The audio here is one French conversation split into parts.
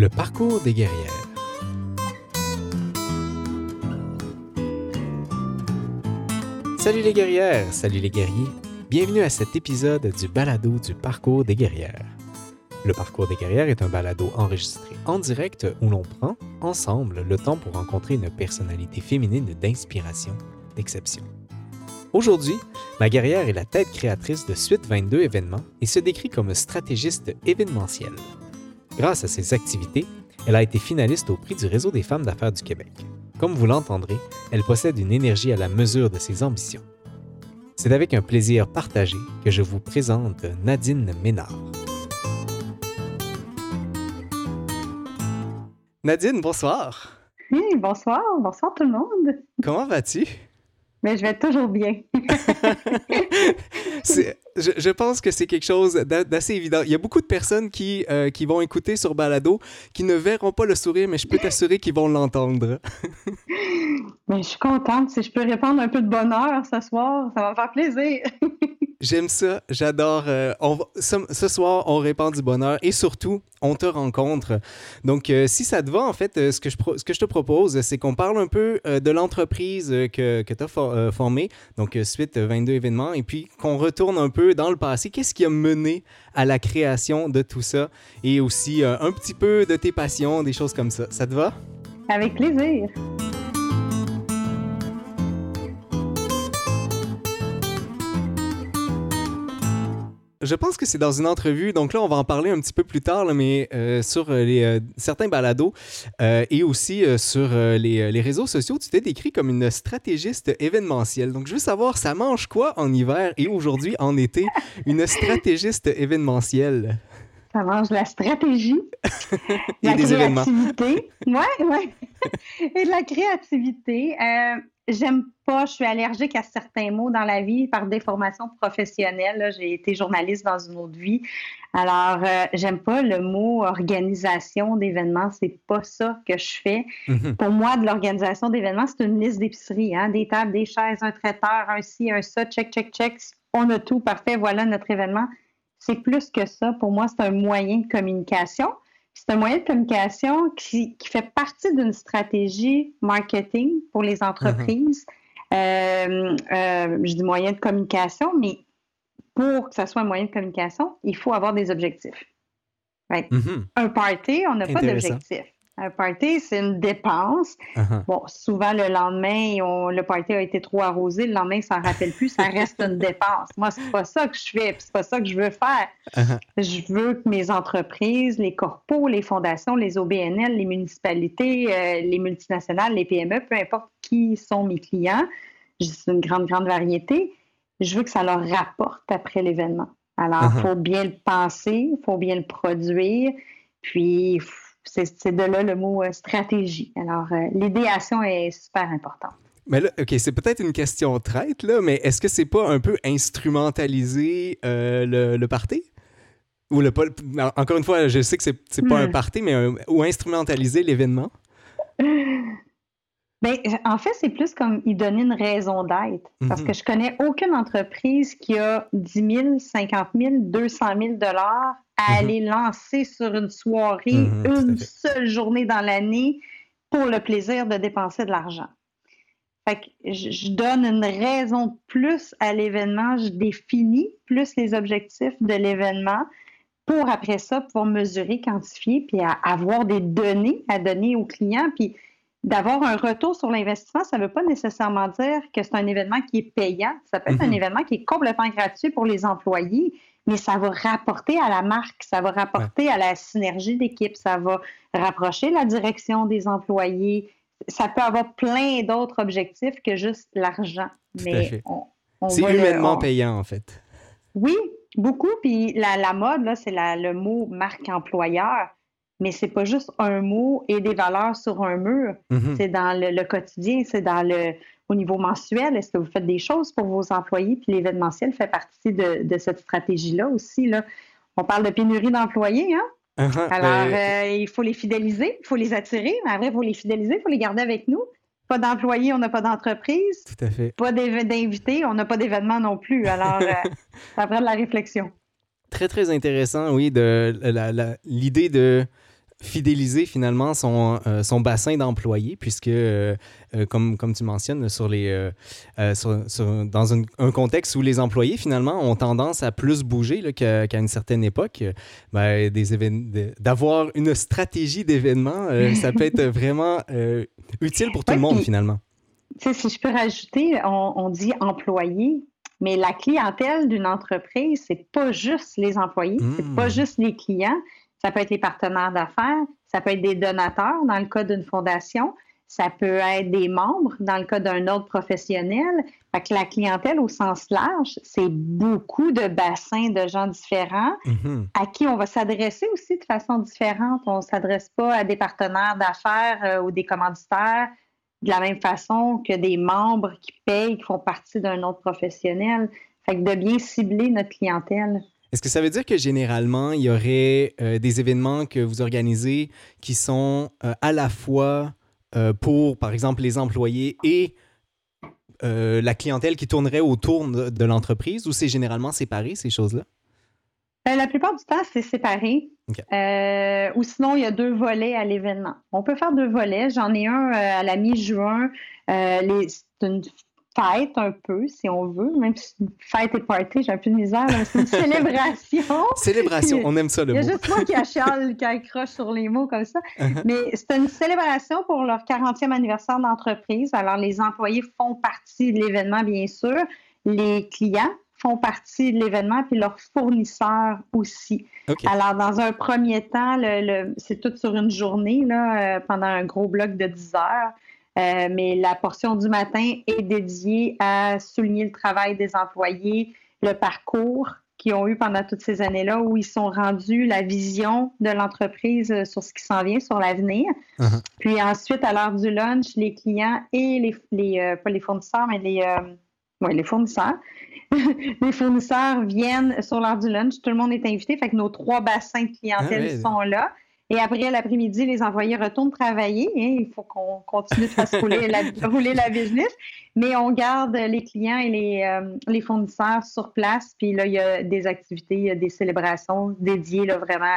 Le parcours des guerrières. Salut les guerrières, salut les guerriers. Bienvenue à cet épisode du balado du parcours des guerrières. Le parcours des guerrières est un balado enregistré en direct où l'on prend, ensemble, le temps pour rencontrer une personnalité féminine d'inspiration, d'exception. Aujourd'hui, ma guerrière est la tête créatrice de Suite 22 événements et se décrit comme stratégiste événementielle. Grâce à ses activités, elle a été finaliste au prix du Réseau des femmes d'affaires du Québec. Comme vous l'entendrez, elle possède une énergie à la mesure de ses ambitions. C'est avec un plaisir partagé que je vous présente Nadine Ménard. Nadine, bonsoir. Oui, bonsoir, bonsoir tout le monde. Comment vas-tu? Mais je vais toujours bien. je, je, pense que c'est quelque chose d'assez évident. Il y a beaucoup de personnes qui, euh, qui vont écouter sur Balado qui ne verront pas le sourire, mais je peux t'assurer qu'ils vont l'entendre. mais je suis contente. Si je peux répandre un peu de bonheur ce soir, ça va me faire plaisir. J'aime ça, j'adore. Euh, ce, soir, on répand du bonheur et surtout, on te rencontre. Donc, euh, si ça te va, en fait, ce, que je ce que je te propose, c'est qu'on parle un peu de l'entreprise que, que tu as formée, donc suite 22 événements, et puis qu'on retourne un peu dans le passé. Qu'est-ce qui a mené à la création de tout ça et aussi un petit peu de tes passions, des choses comme ça. Ça te va? Avec plaisir. Je pense que c'est dans une entrevue, donc là, on va en parler un petit peu plus tard, mais euh, sur euh, les, euh, certains balados et aussi sur les, les, réseaux sociaux, tu t'es décrit comme une stratégiste événementielle. Donc, je veux savoir, ça mange quoi en hiver et aujourd'hui en été, une stratégiste événementielle? Ça mange la stratégie, et la des créativité. Oui, oui. et de la créativité j'aime pas, je suis allergique à certains mots dans la vie par déformation professionnelle. J'ai été journaliste dans une autre vie. Alors, euh, j'aime pas le mot organisation d'événements. C'est pas ça que je fais. Mm-hmm. Pour moi, de l'organisation d'événements, c'est une liste d'épicerie, hein? des tables, des chaises, un traiteur, un ci, un ça, check, check, check. On a tout, parfait, voilà notre événement. C'est plus que ça. Pour moi, c'est un moyen de communication. C'est un moyen de communication qui, fait partie d'une stratégie marketing pour les entreprises. Euh, euh, je dis moyen de communication, mais pour que ça soit un moyen de communication, il faut avoir des objectifs. Mm-hmm. Un party, on n'a pas d'objectif. Un party, c'est une dépense. Uh-huh. Bon, souvent, le lendemain, le party a été trop arrosé. Le lendemain, ça ne rappelle plus. Ça reste une dépense. Moi, c'est pas ça que je fais. C'est pas ça que je veux faire. Uh-huh. Je veux que mes entreprises, les corpos, les fondations, les OBNL, les municipalités, euh, les multinationales, les PME, peu importe qui sont mes clients, c'est une grande, grande variété. Je veux que ça leur rapporte après l'événement. Alors, il uh-huh. faut bien le penser, il faut bien le produire. Puis, c'est de là le mot euh, stratégie. Alors, euh, l'idéation est super importante. Mais là, OK, c'est peut-être une question traite, là, mais est-ce que c'est pas un peu instrumentaliser euh, le, le party? Ou le, encore une fois, je sais que c'est pas un hmm. party, mais ou instrumentaliser l'événement? Bien, en fait, c'est plus comme y donner une raison d'être. Parce mhm. que je connais aucune entreprise qui a 10 000, 50 000, 200 000 dollars à mhm. aller lancer sur une soirée mhm, une seule journée dans l'année pour le plaisir de dépenser de l'argent. Fait que je donne une raison de plus à l'événement, je définis plus les objectifs de l'événement pour après ça pouvoir mesurer, quantifier, puis avoir des données à donner aux clients, puis d'avoir un retour sur l'investissement, ça ne veut pas nécessairement dire que c'est un événement qui est payant. Ça peut être un mhm. événement qui est complètement gratuit pour les employés, mais ça va rapporter à la marque, ça va rapporter à la synergie d'équipe, ça va rapprocher la direction des employés. Ça peut avoir plein d'autres objectifs que juste l'argent. Mais c'est humainement payant, en fait. Oui, beaucoup. Puis la, la mode, là, c'est le mot marque employeur mais c'est pas juste un mot et des valeurs sur un mur. Mm-hmm. C'est dans le, quotidien, c'est dans le au niveau mensuel. Est-ce que vous faites des choses pour vos employés? Puis l'événementiel fait partie de, cette stratégie-là aussi. Là. On parle de pénurie d'employés, hein? Uh-huh. Alors, ben, euh, il faut les fidéliser, il faut les attirer, mais après, il faut les fidéliser, il faut les garder avec nous. Pas d'employés, on n'a pas d'entreprise. Tout à fait. Pas d'invités, on n'a pas d'événements non plus. Alors, euh, ça prend de la réflexion. Très, très intéressant, oui, de l'idée de fidéliser finalement son, euh, son bassin d'employés, puisque, euh, euh, comme, comme tu mentionnes, sur les, dans un, contexte où les employés finalement ont tendance à plus bouger qu'à une certaine époque, ben, d'avoir une stratégie d'événement, ça peut être vraiment utile pour tout le monde finalement. Si je peux rajouter, on, on dit employés, mais la clientèle d'une entreprise, c'est pas juste les employés, c'est pas hmm. juste les clients, ça peut être les partenaires d'affaires, ça peut être des donateurs dans le cas d'une fondation, ça peut être des membres dans le cas d'un autre professionnel. Fait que la clientèle au sens large, c'est beaucoup de bassins de gens différents mm-hmm. à qui on va s'adresser aussi de façon différente. On ne s'adresse pas à des partenaires d'affaires euh, ou des commanditaires de la même façon que des membres qui payent, qui font partie d'un autre professionnel. Fait que de bien cibler notre clientèle. Est-ce que ça veut dire que généralement, il y aurait euh, des événements que vous organisez qui sont euh, à la fois euh, pour, par exemple, les employés et la clientèle qui tournerait autour de, l'entreprise ou c'est généralement séparé, ces choses-là? la plupart du temps, c'est séparé. ou sinon, il y a deux volets à l'événement. On peut faire deux volets. J'en ai un à la mi-juin. c'est une fête un peu, si on veut, même si fête et party, j'ai un peu de misère, c'est une célébration. célébration, on aime ça le mot. Il y a juste moi qui achale, qui accroche sur les mots comme ça. Uh-huh. Mais c'est une célébration pour leur 40e anniversaire d'entreprise. Alors, les employés font partie de l'événement, bien sûr. Les clients font partie de l'événement, puis leurs fournisseurs aussi. Alors, dans un premier temps, le, c'est tout sur une journée, là, euh, pendant un gros bloc de 10 heures. Euh, mais la portion du matin est dédiée à souligner le travail des employés, le parcours qu'ils ont eu pendant toutes ces années-là, où ils sont rendus la vision de l'entreprise sur ce qui s'en vient, sur l'avenir. Uh-huh. Puis ensuite, à l'heure du lunch, les clients et les, les euh, pas les fournisseurs, mais les, euh, les fournisseurs, les fournisseurs viennent sur l'heure du lunch. Tout le monde est invité, fait que nos trois bassins de clientèle ah sont là. Et après l'après-midi, les employés retournent travailler. Hein. il faut qu'on continue de faire rouler la, rouler la business. Mais on garde les clients et les, euh, les, fournisseurs sur place. Puis là, il y a des activités, il y a des célébrations dédiées là, vraiment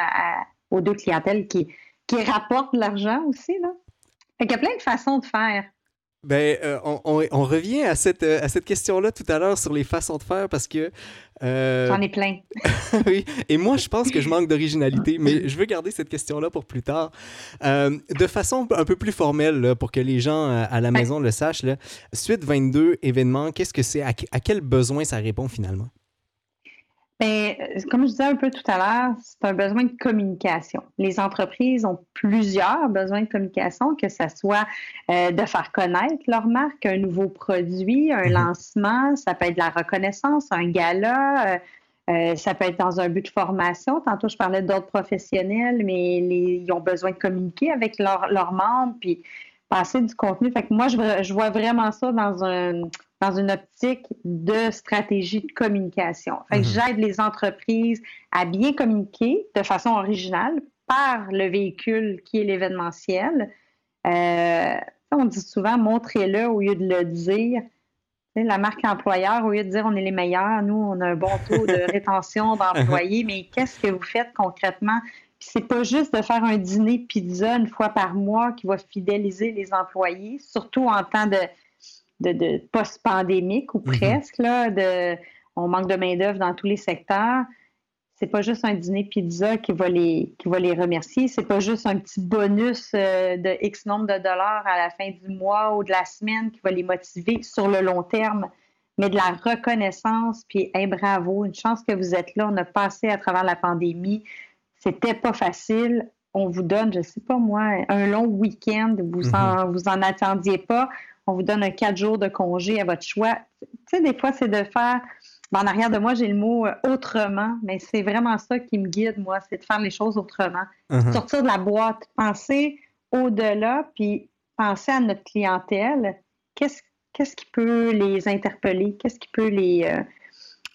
aux deux clientèles qui, qui rapportent de l'argent aussi. Là. il y a plein de façons de faire. Ben, euh, on, on, revient à cette, euh, à cette question-là tout à l'heure sur les façons de faire parce que. Euh... J'en ai plein. oui, et moi, je pense que je manque d'originalité, mais je veux garder cette question-là pour plus tard. Euh, de façon un peu plus formelle, pour que les gens à la maison le sachent, là, suite 22 événements, qu'est-ce que c'est? à quel besoin ça répond finalement? Bien, euh, comme je disais un peu tout à l'heure, c'est un besoin de communication. Les entreprises ont plusieurs besoins de communication, que ce soit euh, de faire connaître leur marque, un nouveau produit, un mhm. lancement, ça peut être de la reconnaissance, un gala, euh, ça peut être dans un but de formation. Tantôt, je parlais d'autres professionnels, mais ils ont besoin de communiquer avec leurs membres, puis passer du contenu. Fait que moi, je, je vois vraiment ça dans un dans une optique de stratégie de communication. Mhm. J'aide les entreprises à bien communiquer de façon originale par le véhicule qui est l'événementiel. Euh, on dit souvent montrez-le au lieu de le dire. la marque employeur, au lieu de dire on est les meilleurs, nous, on a un bon taux de rétention d'employés, mais qu'est-ce que vous faites concrètement? c'est pas juste de faire un dîner pizza une fois par mois qui va fidéliser les employés, surtout en temps de, de, post-pandémique ou mhm. presque. Là, de, on manque de main-d'œuvre dans tous les secteurs. C'est pas juste un dîner pizza qui va les, qui va les remercier. C'est pas juste un petit bonus euh, de X nombre de dollars à la fin du mois ou de la semaine qui va les motiver sur le long terme, mais de la reconnaissance. Puis, hey, bravo, une chance que vous êtes là. On a passé à travers la pandémie. C'était pas facile. On vous donne, je sais pas moi, un long week-end. Vous, mhm. vous en attendiez pas on vous donne un quatre jours de congé à votre choix. Tu sais, des fois, c'est de faire. Ben, en arrière de moi, j'ai le mot euh, autrement, mais c'est vraiment ça qui me guide, moi, c'est de faire les choses autrement. Uh-huh. Sortir de la boîte, penser au-delà, puis penser à notre clientèle. Qu'est-ce qu'est-ce qui peut les interpeller? Qu'est-ce qui peut les, euh,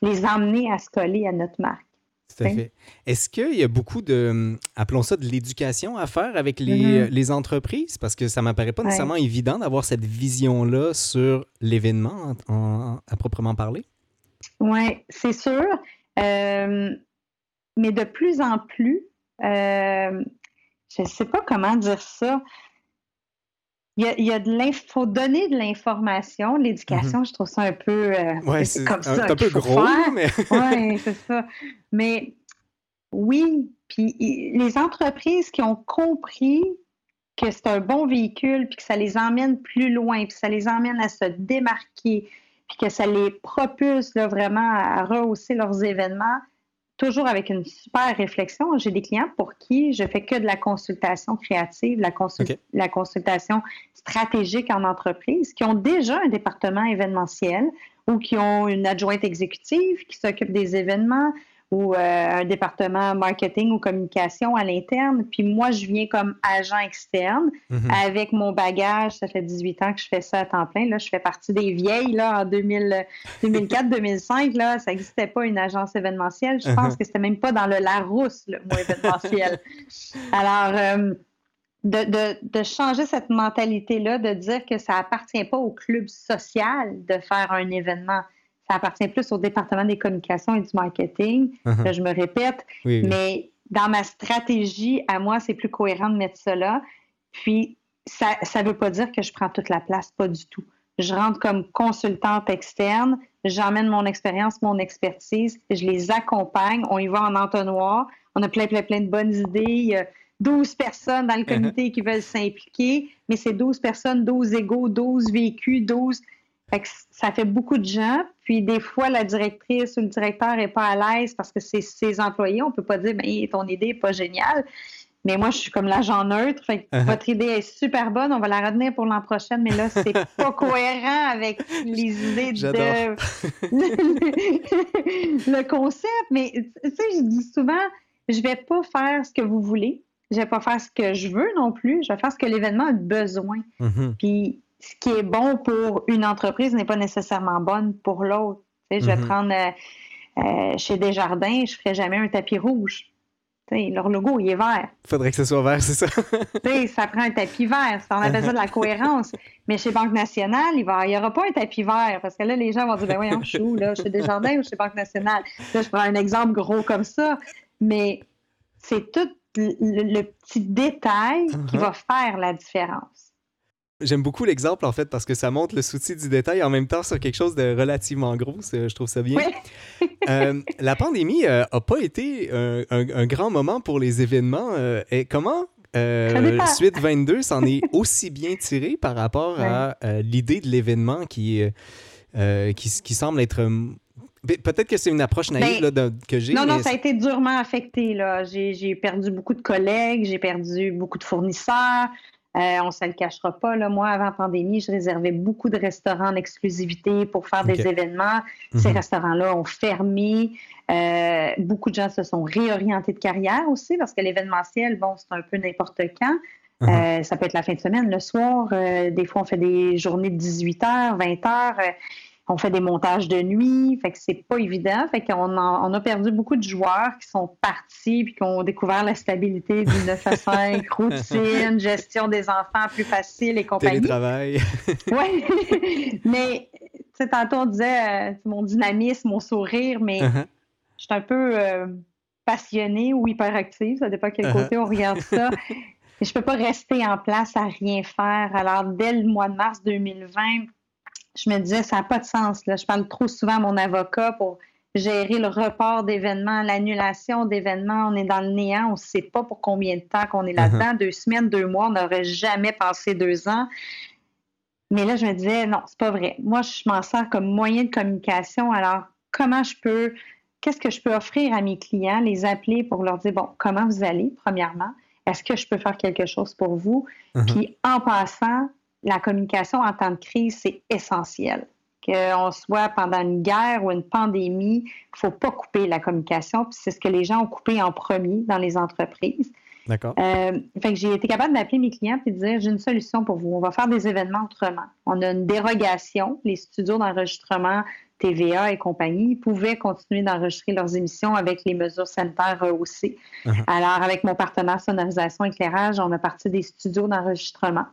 les emmener à se coller à notre marque? Est-ce qu'il y a beaucoup de, appelons ça de l'éducation à faire avec les, mm-hmm. entreprises? Parce que ça ne m'apparaît pas nécessairement évident d'avoir cette vision-là sur l'événement à proprement parler. Oui, c'est sûr. Euh, mais de plus en plus, euh, je ne sais pas comment dire ça. Il y a, de faut donner de l'information, l'éducation, mm-hmm. je trouve ça un peu euh, c'est comme ça. Un, peu gros, mais. oui, c'est ça. Mais oui, puis les entreprises qui ont compris que c'est un bon véhicule, puis que ça les emmène plus loin, puis ça les emmène à se démarquer, puis que ça les propulse là, vraiment à rehausser leurs événements, toujours avec une super réflexion. J'ai des clients pour qui je fais que de la consultation créative, la, la consultation stratégique en entreprise, qui ont déjà un département événementiel ou qui ont une adjointe exécutive qui s'occupe des événements, ou euh, un département marketing ou communication à l'interne. Puis moi, je viens comme agent externe mhm. avec mon bagage. Ça fait 18 ans que je fais ça à temps plein. Là, je fais partie des vieilles. Là, en 2004-2005, là, ça n'existait pas une agence événementielle. Je pense mhm. que c'était même pas dans le Larousse, le mot événementiel. Alors, euh, de, de, de, changer cette mentalité-là, de dire que ça appartient pas au club social de faire un événement ça appartient plus au département des communications et du marketing. Uh-huh. je me répète, mais dans ma stratégie, à moi, c'est plus cohérent de mettre là. Puis, ça ne veut pas dire que je prends toute la place, pas du tout. Je rentre comme consultante externe, j'emmène mon expérience, mon expertise, je les accompagne, on y va en entonnoir, on a plein, plein, plein de bonnes idées. Il y a 12 personnes dans le uh-huh. comité qui veulent s'impliquer, mais c'est 12 personnes, 12 égaux, 12 vécus, 12 ça fait beaucoup de gens. Puis des fois, la directrice ou le directeur n'est pas à l'aise parce que c'est ses employés. On ne peut pas dire, ben, ton idée n'est pas géniale. Mais moi, je suis comme l'agent neutre. Uh-huh. votre idée est super bonne, on va la retenir pour l'an prochain, mais là, c'est pas cohérent avec les idées de le concept. Mais tu sais, je dis souvent, je vais pas faire ce que vous voulez. Je vais pas faire ce que je veux non plus. Je vais faire ce que l'événement a besoin. Mm-hmm. Puis ce qui est bon pour une entreprise n'est pas nécessairement bonne pour l'autre. je vais mhm. prendre euh, euh, chez Desjardins, je ne ferai jamais un tapis rouge. leur logo, il est vert. Il faudrait que ce soit vert, c'est ça? ça prend un tapis vert. On appelle ça de la cohérence. Mais chez Banque Nationale, il n'y aura pas un tapis vert. Parce que là, les gens vont dire, ben voyons, je suis où, là, chez Desjardins ou chez Banque Nationale? Là, je prends un exemple gros comme ça. Mais c'est tout le, petit détail qui uh-huh. va faire la différence. J'aime beaucoup l'exemple, en fait, parce que ça montre le souci du détail en même temps sur quelque chose de relativement gros. Je trouve ça bien. Euh, la pandémie n'a euh, pas été un, grand moment pour les événements. Euh, et comment Suite 22 s'en est aussi bien tiré par rapport à l'idée de l'événement qui, qui, semble être Peut-être que c'est une approche naïve ben, que j'ai. Non, non, ça a été durement affecté. J'ai perdu beaucoup de collègues, j'ai perdu beaucoup de fournisseurs. Euh, on ne se le cachera pas. Là, moi, avant la pandémie, je réservais beaucoup de restaurants en exclusivité pour faire des événements. Ces mhm. restaurants-là ont fermé. Euh, beaucoup de gens se sont réorientés de carrière aussi parce que l'événementiel, bon, c'est un peu n'importe quand. Mhm. Euh, ça peut être la fin de semaine, le soir. des fois, on fait des journées de 18 h, 20 h on fait des montages de nuit, fait que c'est pas évident. Fait qu'on on a perdu beaucoup de joueurs qui sont partis puis qui ont découvert la stabilité du 9 à 5, routine, gestion des enfants plus facile et compagnie. Télétravail. oui. mais, tu sais, tantôt on disait euh, mon dynamisme, mon sourire, mais uh-huh. je suis un peu euh, passionnée ou hyperactive, ça dépend quel uh-huh. côté on regarde ça. Je peux pas rester en place à rien faire. Alors, dès le mois de mars 2020, je me disais, ça n'a pas de sens. Là. Je parle trop souvent à mon avocat pour gérer le report d'événements, l'annulation d'événements. On est dans le néant, on ne sait pas pour combien de temps qu'on est là-dedans. Uh-huh. Deux semaines, deux mois, on n'aurait jamais passé deux ans. Mais là, je me disais, non, c'est pas vrai. Moi, je m'en sers comme moyen de communication. Alors, comment je peux, qu'est-ce que je peux offrir à mes clients, les appeler pour leur dire, bon, comment vous allez, premièrement? Est-ce que je peux faire quelque chose pour vous? Uh-huh. Puis, en passant, la communication en temps de crise, c'est essentiel. Qu'on soit pendant une guerre ou une pandémie, il ne faut pas couper la communication. Puis c'est ce que les gens ont coupé en premier dans les entreprises. D'accord. Euh, fait que j'ai été capable d'appeler mes clients et de dire j'ai une solution pour vous. On va faire des événements autrement. On a une dérogation. Les studios d'enregistrement, TVA et compagnie pouvaient continuer d'enregistrer leurs émissions avec les mesures sanitaires rehaussées. Uh-huh. Alors, avec mon partenaire Sonorisation Éclairage, on a parti des studios d'enregistrement.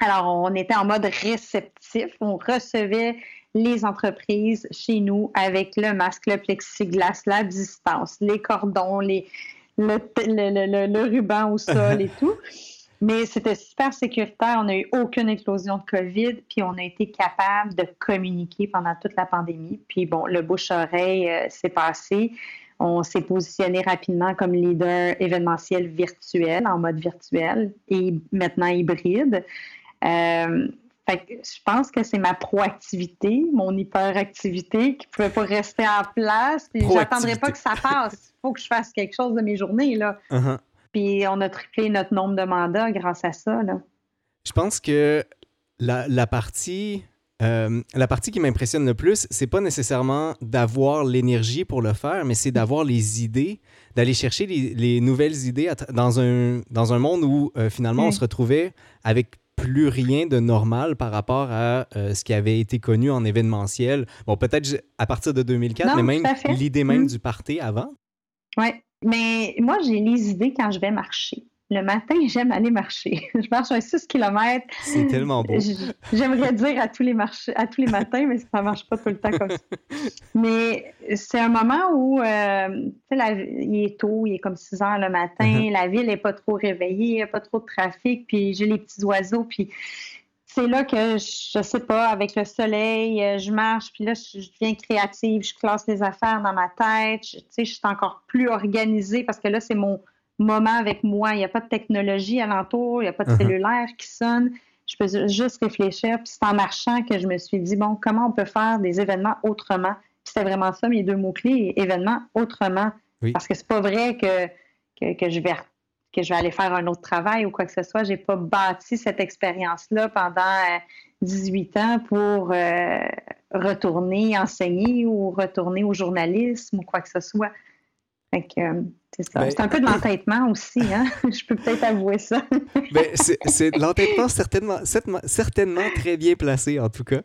Alors, on était en mode réceptif. On recevait les entreprises chez nous avec le masque, le plexiglas, la distance, les cordons, les, le, ruban au sol et tout. Mais c'était super sécuritaire. On n'a eu aucune éclosion de COVID, puis on a été capable de communiquer pendant toute la pandémie. Puis bon, le bouche-oreille euh, s'est passé. On s'est positionné rapidement comme leader événementiel virtuel, en mode virtuel et maintenant hybride. Euh, je pense que c'est ma proactivité, mon hyperactivité qui ne pouvait pas rester en place. Je n'attendrai pas que ça passe. Il faut que je fasse quelque chose de mes journées. Là. Uh-huh. Puis on a triplé notre nombre de mandats grâce à ça. Là. Je pense que la, partie. Euh, la partie qui m'impressionne le plus, c'est pas nécessairement d'avoir l'énergie pour le faire, mais c'est d'avoir les idées, d'aller chercher les, nouvelles idées dans un, dans un monde où euh, finalement on se retrouvait avec plus rien de normal par rapport à euh, ce qui avait été connu en événementiel. Bon, peut-être à partir de 2004, mais même l'idée même mm. du party avant. Oui, mais moi, j'ai les idées quand je vais marcher. Le matin, j'aime aller marcher. Je marche un 6 km. C'est tellement beau. J'aimerais dire à tous les marchés, à tous les matins, mais ça ne marche pas tout le temps comme ça. Mais c'est un moment où euh, il est tôt, il est comme 6 heures le matin, uh-huh. la ville n'est pas trop réveillée, il n'y a pas trop de trafic, puis j'ai les petits oiseaux, puis c'est là que je sais pas, avec le soleil, euh, je marche, puis là, je, deviens créative, je classe les affaires dans ma tête, tu sais, je suis encore plus organisée parce que là, c'est mon moment avec moi. Il n'y a pas de technologie alentour, il n'y a pas de uh-huh. cellulaire qui sonne. Je peux juste réfléchir. Puis c'est en marchant que je me suis dit, bon, comment on peut faire des événements autrement? Puis c'était vraiment ça, mes deux mots-clés, événements autrement. Parce que c'est pas vrai que, que, je vais que je vais aller faire un autre travail ou quoi que ce soit. J'ai pas bâti cette expérience-là pendant 18 euh, ans pour euh, retourner enseigner ou retourner au journalisme ou quoi que ce soit. Fait que, euh, c'est. Ben, c'est un peu de l'entêtement aussi, hein? Je peux peut-être avouer ça. ben, c'est l'entêtement certainement, certainement très bien placé, en tout cas.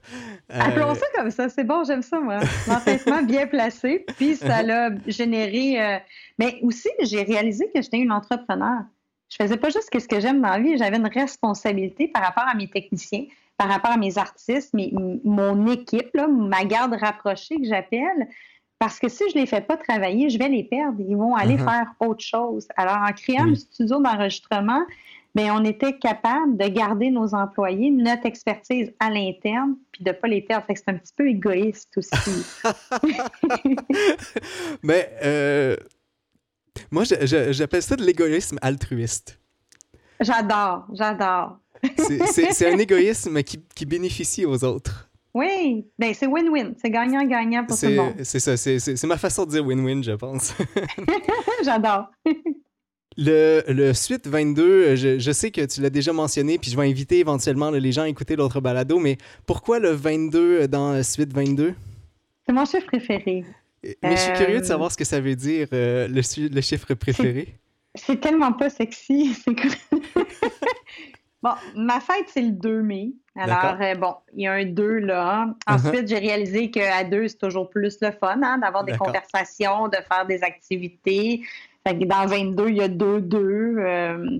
Appelons ça comme ça. C'est bon, j'aime ça, moi. L'entêtement bien placé. Puis ça l'a généré mais aussi, j'ai réalisé que j'étais une entrepreneur. Je faisais pas juste ce que j'aime dans la vie, j'avais une responsabilité par rapport à mes techniciens, par rapport à mes artistes, mes, mon équipe, là, ma garde rapprochée que j'appelle. Parce que si je ne les fais pas travailler, je vais les perdre. Ils vont aller mm-hmm. faire autre chose. Alors, en créant un studio d'enregistrement, bien, on était capable de garder nos employés, notre expertise à l'interne, puis de ne pas les perdre. c'est un petit peu égoïste aussi. Mais euh, moi, j'appelle ça de l'égoïsme altruiste. J'adore, j'adore. c'est un égoïsme qui, bénéficie aux autres. Oui, ben c'est win-win, c'est gagnant-gagnant pour tout le monde. C'est ça, c'est ma façon de dire win-win, je pense. J'adore. Le, le, Suite 22, je, je sais que tu l'as déjà mentionné, puis je vais inviter éventuellement les gens à écouter l'autre balado, mais pourquoi le 22 dans Suite 22? C'est mon chiffre préféré. Mais je suis curieux de savoir ce que ça veut dire, euh, le, le, chiffre préféré. C'est tellement pas sexy. bon, ma fête, c'est le 2 mai. Alors, euh, bon, il y a un 2 là. Uh-huh. Ensuite, j'ai réalisé qu'à 2, c'est toujours plus le fun, hein, d'avoir des conversations, de faire des activités. Fait que dans 22, il y a 2-2. Euh,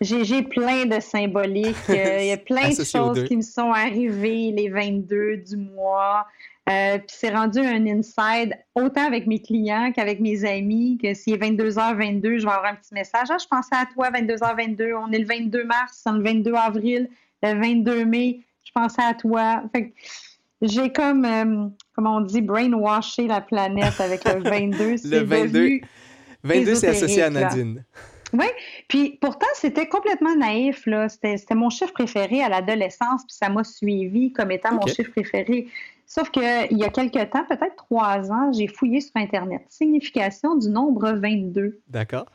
j'ai plein de symboliques. il y a plein de choses qui me sont arrivées les 22 du mois. Euh, puis c'est rendu un inside autant avec mes clients qu'avec mes amis, que s'il est 22h22, je vais avoir un petit message. Ah, je pensais à toi, 22h22. On est le 22 mars, c'est le 22 avril, le 22 mai. Je pensais à toi. Fait j'ai comme, euh, comme on dit, brainwashé la planète avec le 22. le 22, 22 c'est associé à Nadine. Oui, puis pourtant, c'était complètement naïf. C'était mon chiffre préféré à l'adolescence, puis ça m'a suivi comme étant mon chiffre préféré. Sauf qu'il y a quelques temps, peut-être trois ans, j'ai fouillé sur Internet. Signification du nombre 22. D'accord.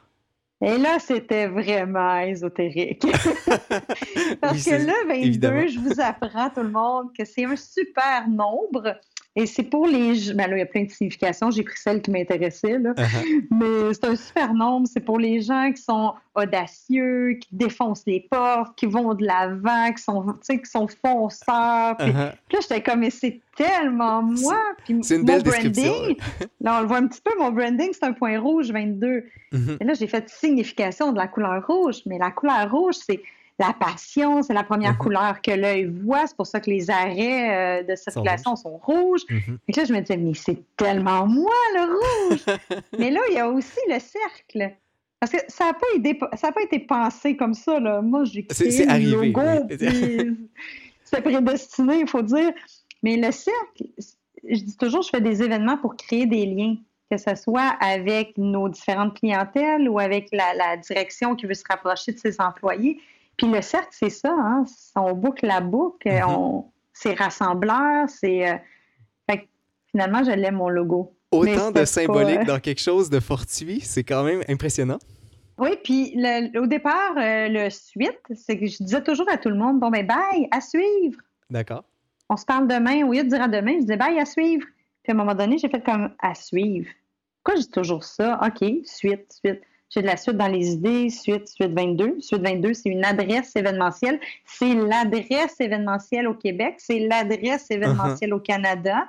Et là, c'était vraiment ésotérique. Parce que là, 22, je vous apprends, tout le monde, que c'est un super nombre et c'est pour les. Ben là, il y a plein de significations. J'ai pris celle qui m'intéressait. Là. Uh-huh. Mais c'est un super nombre. C'est pour les gens qui sont audacieux, qui défoncent les portes, qui vont de l'avant, qui sont, qui sont fonceurs. Puis, uh-huh. là, j'étais comme, mais c'est tellement moi. c'est une belle branding, là, on le voit un petit peu, mon branding, c'est un point rouge 22. Mm-hmm. Et là, j'ai fait signification de la couleur rouge. Mais la couleur rouge, c'est la passion, c'est la première Mhm. couleur que l'œil voit. C'est pour ça que les arrêts euh, de circulation sont rouges. Mhm. Et là, je me disais, mais c'est tellement moi, le rouge! mais là, il y a aussi le cercle. Parce que ça n'a pas, été- ça a pas été pensé comme ça. Là. Moi, j'ai C'est- créé le logo, c'est prédestiné, il faut dire. Mais le cercle, je dis toujours, je fais des événements pour créer des liens, que ce soit avec nos différentes clientèles ou avec la, la direction qui veut se rapprocher de ses employés. Puis le cercle, c'est ça, hein? on boucle la boucle, Mhm. on- c'est rassembleur, c'est... euh, finalement, je l'aime, mon logo. Autant de symbolique pas- dans quelque chose de fortuit, c'est quand même impressionnant. Oui, puis le- au départ, euh, le suite, c'est que je disais toujours à tout le monde, bon, ben bye, à suivre. D'accord. On se parle demain. Au lieu de dire à demain, je disais bye, à suivre. Puis à un moment donné, j'ai fait comme à suivre. Pourquoi je dis toujours ça? OK, suite, suite. J'ai de la suite dans les idées, suite, suite 22. Suite 22, c'est une adresse événementielle. C'est l'adresse événementielle au Québec. C'est l'adresse événementielle au Canada.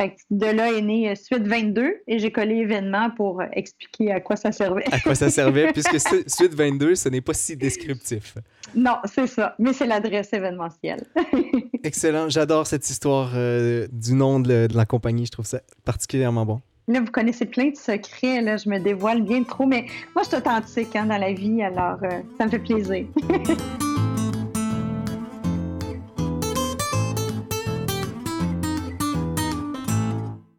Fait que de là est né euh, Suite 22 et j'ai collé événement pour expliquer à quoi ça servait. À quoi ça servait? Puisque su- Suite 22, ce n'est pas si descriptif. Non, c'est ça. Mais c'est l'adresse événementielle. Excellent. J'adore cette histoire euh, du nom de, de la compagnie. Je trouve ça particulièrement bon. Là, vous connaissez plein de secrets. Là, je me dévoile bien trop, mais moi, je suis authentique hein, dans la vie, alors euh, ça me fait plaisir.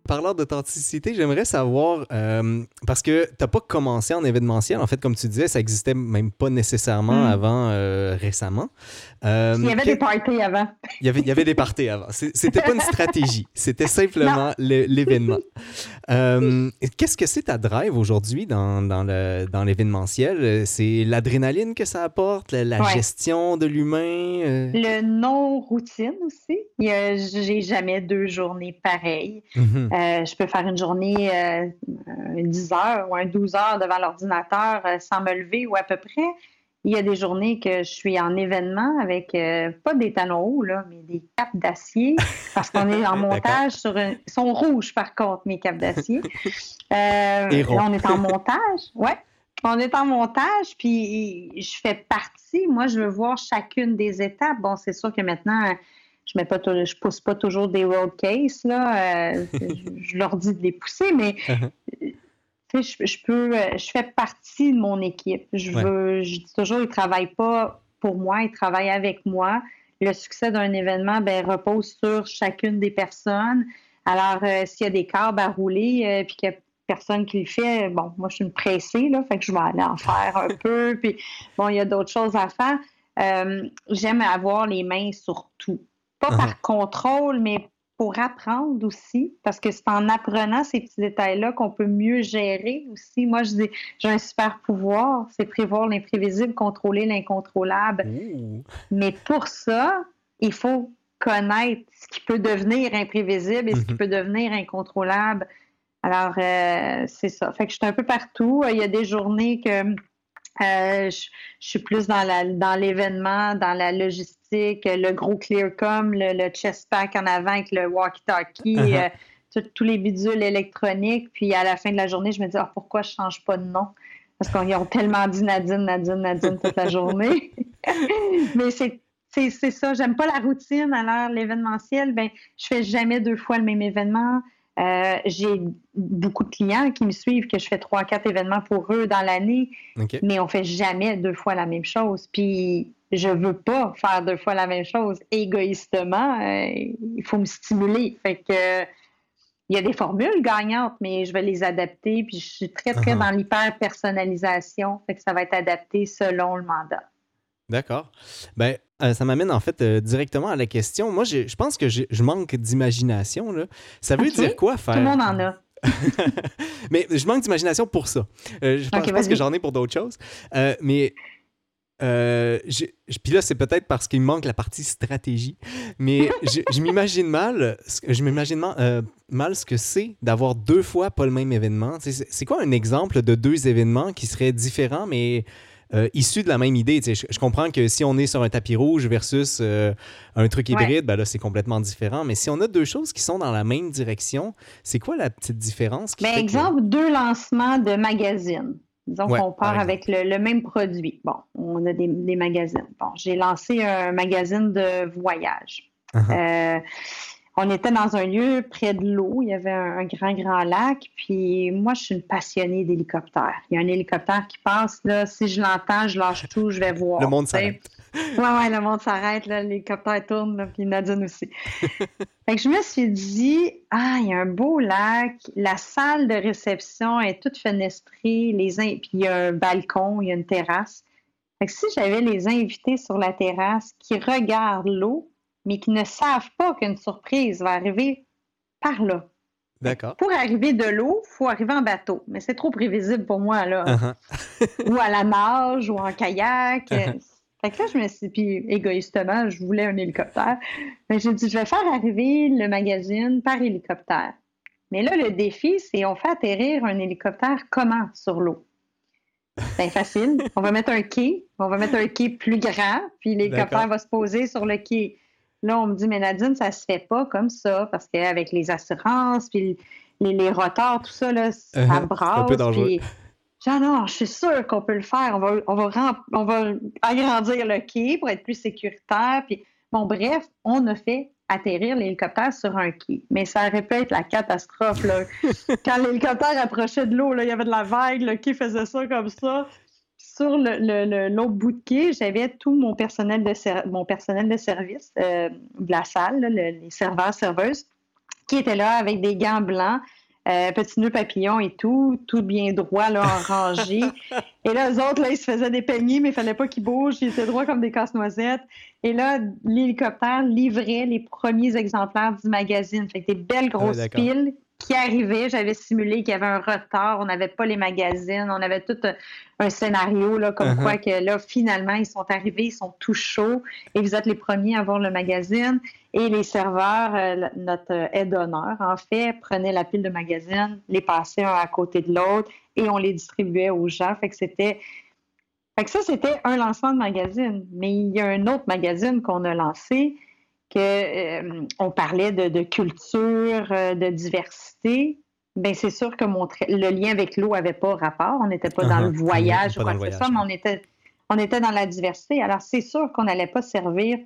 Parlant d'authenticité, j'aimerais savoir, euh, parce que tu n'as pas commencé en événementiel, en fait, comme tu disais, ça existait même pas nécessairement Mm. avant euh, récemment. Euh, Il y avait que- des parties avant. il y avait, il y avait des parties avant. C'était pas une stratégie, c'était simplement le- l'événement. Qu'est-ce que c'est ta drive aujourd'hui dans, dans le- dans l'événementiel? C'est l'adrénaline que ça apporte, la, la Ouais. gestion de l'humain? Le non-routine aussi. J'ai jamais deux journées pareilles. Mhm. Euh, je peux faire une journée euh, un 10 heures ou un 12 heures devant l'ordinateur euh, sans me lever ou à peu près. Il y a des journées que je suis en événement avec euh, pas des talons hauts, là, mais des capes d'acier parce qu'on est en montage sur. Ils sont rouges par contre, mes capes d'acier. On est en montage. Ouais. On est en montage, puis je fais partie. Moi, je veux voir chacune des étapes. Bon, c'est sûr que maintenant, je mets pas, je pousse pas toujours des road cases là. euh, je, je leur dis de les pousser, mais sais, je, je peux, euh, je fais partie de mon équipe. Je Ouais. veux, je dis toujours, ils travaillent pas pour moi, ils travaillent avec moi. Le succès d'un événement, ben, repose sur chacune des personnes. Alors, euh, s'il y a des câbles à rouler, euh, puis qu'il y a personne qui le fait, bon, moi, je suis une pressée, là, fait que je vais aller en faire un peu, puis bon, il y a d'autres choses à faire. Euh, J'aime avoir les mains sur tout. Pas Uh-huh. par contrôle, mais pour apprendre aussi, parce que c'est en apprenant ces petits détails-là qu'on peut mieux gérer aussi. Moi, je dis, j'ai un super pouvoir, c'est prévoir l'imprévisible, contrôler l'incontrôlable. Mais pour ça, il faut connaître ce qui peut devenir imprévisible et ce qui Mhm. peut devenir incontrôlable. Alors, euh, c'est ça. Fait que je suis un peu partout. Il y a des journées que euh, je, je suis plus dans la dans l'événement, dans la logistique, le gros clearcom, le, le chest pack en avant avec le walkie-talkie, Uh-huh. euh, tous les bidules électroniques. Puis à la fin de la journée, je me dis ah, pourquoi je change pas de nom? Parce qu'ils ont tellement dit Nadine, Nadine, Nadine toute la journée. Mais c'est c'est c'est ça, j'aime pas la routine. Alors, l'événementiel, ben, je fais jamais deux fois le même événement. Euh, J'ai beaucoup de clients qui me suivent, que je fais trois, quatre événements pour eux dans l'année, mais on fait jamais deux fois la même chose. Puis, je veux pas faire deux fois la même chose. Égoïstement, euh, il faut me stimuler. Fait que, euh, il y a des formules gagnantes, mais je vais les adapter. Puis, je suis très, très Uh-huh. dans l'hyper-personnalisation. Fait que ça va être adapté selon le mandat. D'accord. Ben, euh, ça m'amène en fait euh, directement à la question. Moi, je pense que je manque d'imagination. Ça veut Ok. dire quoi faire? Tout le monde en a. mais je manque d'imagination pour ça. Euh, je pense, Ok, je pense que j'en ai pour d'autres choses. Mais euh, puis là, c'est peut-être parce qu'il me manque la partie stratégie. Mais je, je m'imagine mal, ce que- je m'imagine mal, euh, mal ce que c'est d'avoir deux fois pas le même événement. C'est quoi un exemple de deux événements qui seraient différents, mais euh, issus de la même idée? Je, je comprends que si on est sur un tapis rouge versus euh, un truc Ouais. hybride, ben là, c'est complètement différent. Mais si on a deux choses qui sont dans la même direction, c'est quoi la petite différence qui Ben, que- exemple, deux lancements de magazines. Disons qu'on part avec le, même produit. Bon, on a des, magazines. Bon, j'ai lancé un magazine de voyage. Uh-huh. Euh, on était dans un lieu près de l'eau. Il y avait un, grand, grand lac. Puis moi, je suis une passionnée d'hélicoptères. Il y a un hélicoptère qui passe. Là, si je l'entends, je lâche tout, je vais voir. Le monde s'arrête. Oui, oui, le monde s'arrête. L'hélicoptère tourne, puis Nadine aussi. fait que je me suis dit, ah, il y a un beau lac. La salle de réception est toute fenestrée. Les Puis il y a un balcon, il y a une terrasse. Fait que si j'avais les invités sur la terrasse qui regardent l'eau, mais qui ne savent pas qu'une surprise va arriver par là. D'accord. Pour arriver de l'eau, il faut arriver en bateau. Mais c'est trop prévisible pour moi, là. Uh-huh. ou à la nage, ou en kayak. Uh-huh. Fait que là, je me suis puis égoïstement, je voulais un hélicoptère. Mais j'ai dit, je vais faire arriver le magazine par hélicoptère. Mais là, le défi, c'est on fait atterrir un hélicoptère comment sur l'eau? C'est facile. On va mettre un quai. On va mettre un quai plus grand, puis l'hélicoptère va se poser sur le quai. Là, on me dit, mais Nadine, ça se fait pas comme ça, parce qu'avec les assurances, puis les, les rotors, tout ça, là, ça uh-huh. brasse. un peu dangereux. Genre, non, je suis sûre qu'on peut le faire. On va, on va, on va agrandir le quai pour être plus sécuritaire. Puis, bon, bref, on a fait atterrir l'hélicoptère sur un quai. Mais ça aurait pu être la catastrophe. Là. Quand l'hélicoptère approchait de l'eau, il y avait de la vague, le quai faisait ça comme ça sur l'autre le, bout de quai, j'avais tout mon personnel de, mon personnel de service euh, de la salle, les serveurs, serveuses, qui étaient là avec des gants blancs, euh, petits nœuds papillons et tout, tout bien droit, là, en rangée. et là, eux autres, là, ils se faisaient des peignets, mais il fallait pas qu'ils bougent. Ils étaient droits comme des casse-noisettes. Et là, l'hélicoptère livrait les premiers exemplaires du magazine. Fait que des belles ah grosses piles qui arrivait, j'avais simulé qu'il y avait un retard, on n'avait pas les magazines, on avait tout un scénario là, comme uh-huh. quoi que là, finalement, ils sont arrivés, ils sont tout chauds et vous êtes les premiers à voir le magazine. Et les serveurs, euh, notre aide d'honneur, en fait, prenaient la pile de magazines, les passaient un à côté de l'autre et on les distribuait aux gens. Fait que c'était. Fait que ça, c'était un lancement de magazine. Mais il y a un autre magazine qu'on a lancé qu'on euh, parlait de, culture, euh, de diversité, ben c'est sûr que le lien avec l'eau n'avait pas rapport. On n'était pas dans uh-huh. le voyage ou quoi que ce soit, mais on était, on était dans la diversité. Alors, c'est sûr qu'on n'allait pas servir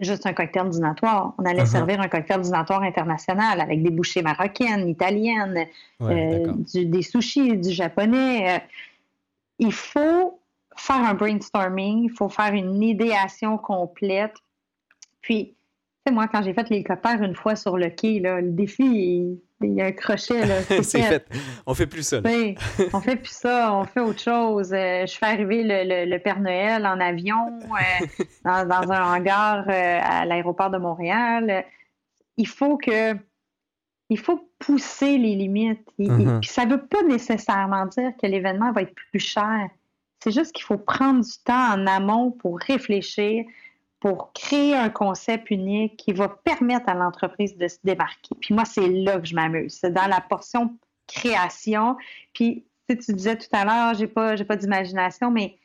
juste un cocktail dînatoire. On allait uh-huh. servir un cocktail dînatoire international avec des bouchées marocaines, italiennes, euh, des sushis, du japonais. il faut faire un brainstorming, il faut faire une idéation complète puis, tu moi, quand j'ai fait l'hélicoptère une fois sur le quai, là, le défi, il, y a un crochet. Là, c'est fait. On fait plus ça. On fait plus ça. On fait autre chose. Euh, je fais arriver le, Père Noël en avion euh, dans, un hangar euh, à l'aéroport de Montréal. Il faut que. Il faut pousser les limites. Mm-hmm. Puis ça ne veut pas nécessairement dire que l'événement va être plus cher. C'est juste qu'il faut prendre du temps en amont pour réfléchir, pour créer un concept unique qui va permettre à l'entreprise de se démarquer. Puis moi, c'est là que je m'amuse. C'est dans la portion création. Puis, tu disais tout à l'heure, j'ai pas, j'ai pas d'imagination, mais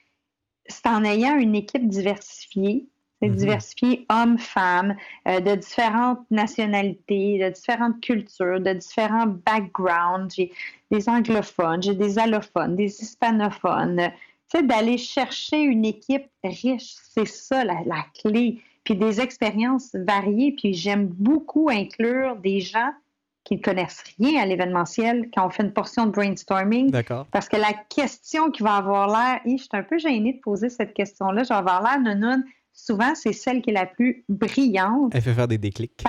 c'est en ayant une équipe diversifiée, c'est mm-hmm. diversifiée hommes-femmes, euh, de différentes nationalités, de différentes cultures, de différents backgrounds. J'ai des anglophones, j'ai des allophones, des hispanophones, sais, d'aller chercher une équipe riche, c'est ça la, clé. Puis des expériences variées. Puis j'aime beaucoup inclure des gens qui ne connaissent rien à l'événementiel quand on fait une portion de brainstorming. D'accord. Parce que la question qui va avoir l'air, je suis un peu gênée de poser cette question-là, je vais avoir l'air non, souvent c'est celle qui est la plus brillante. Elle fait faire des déclics.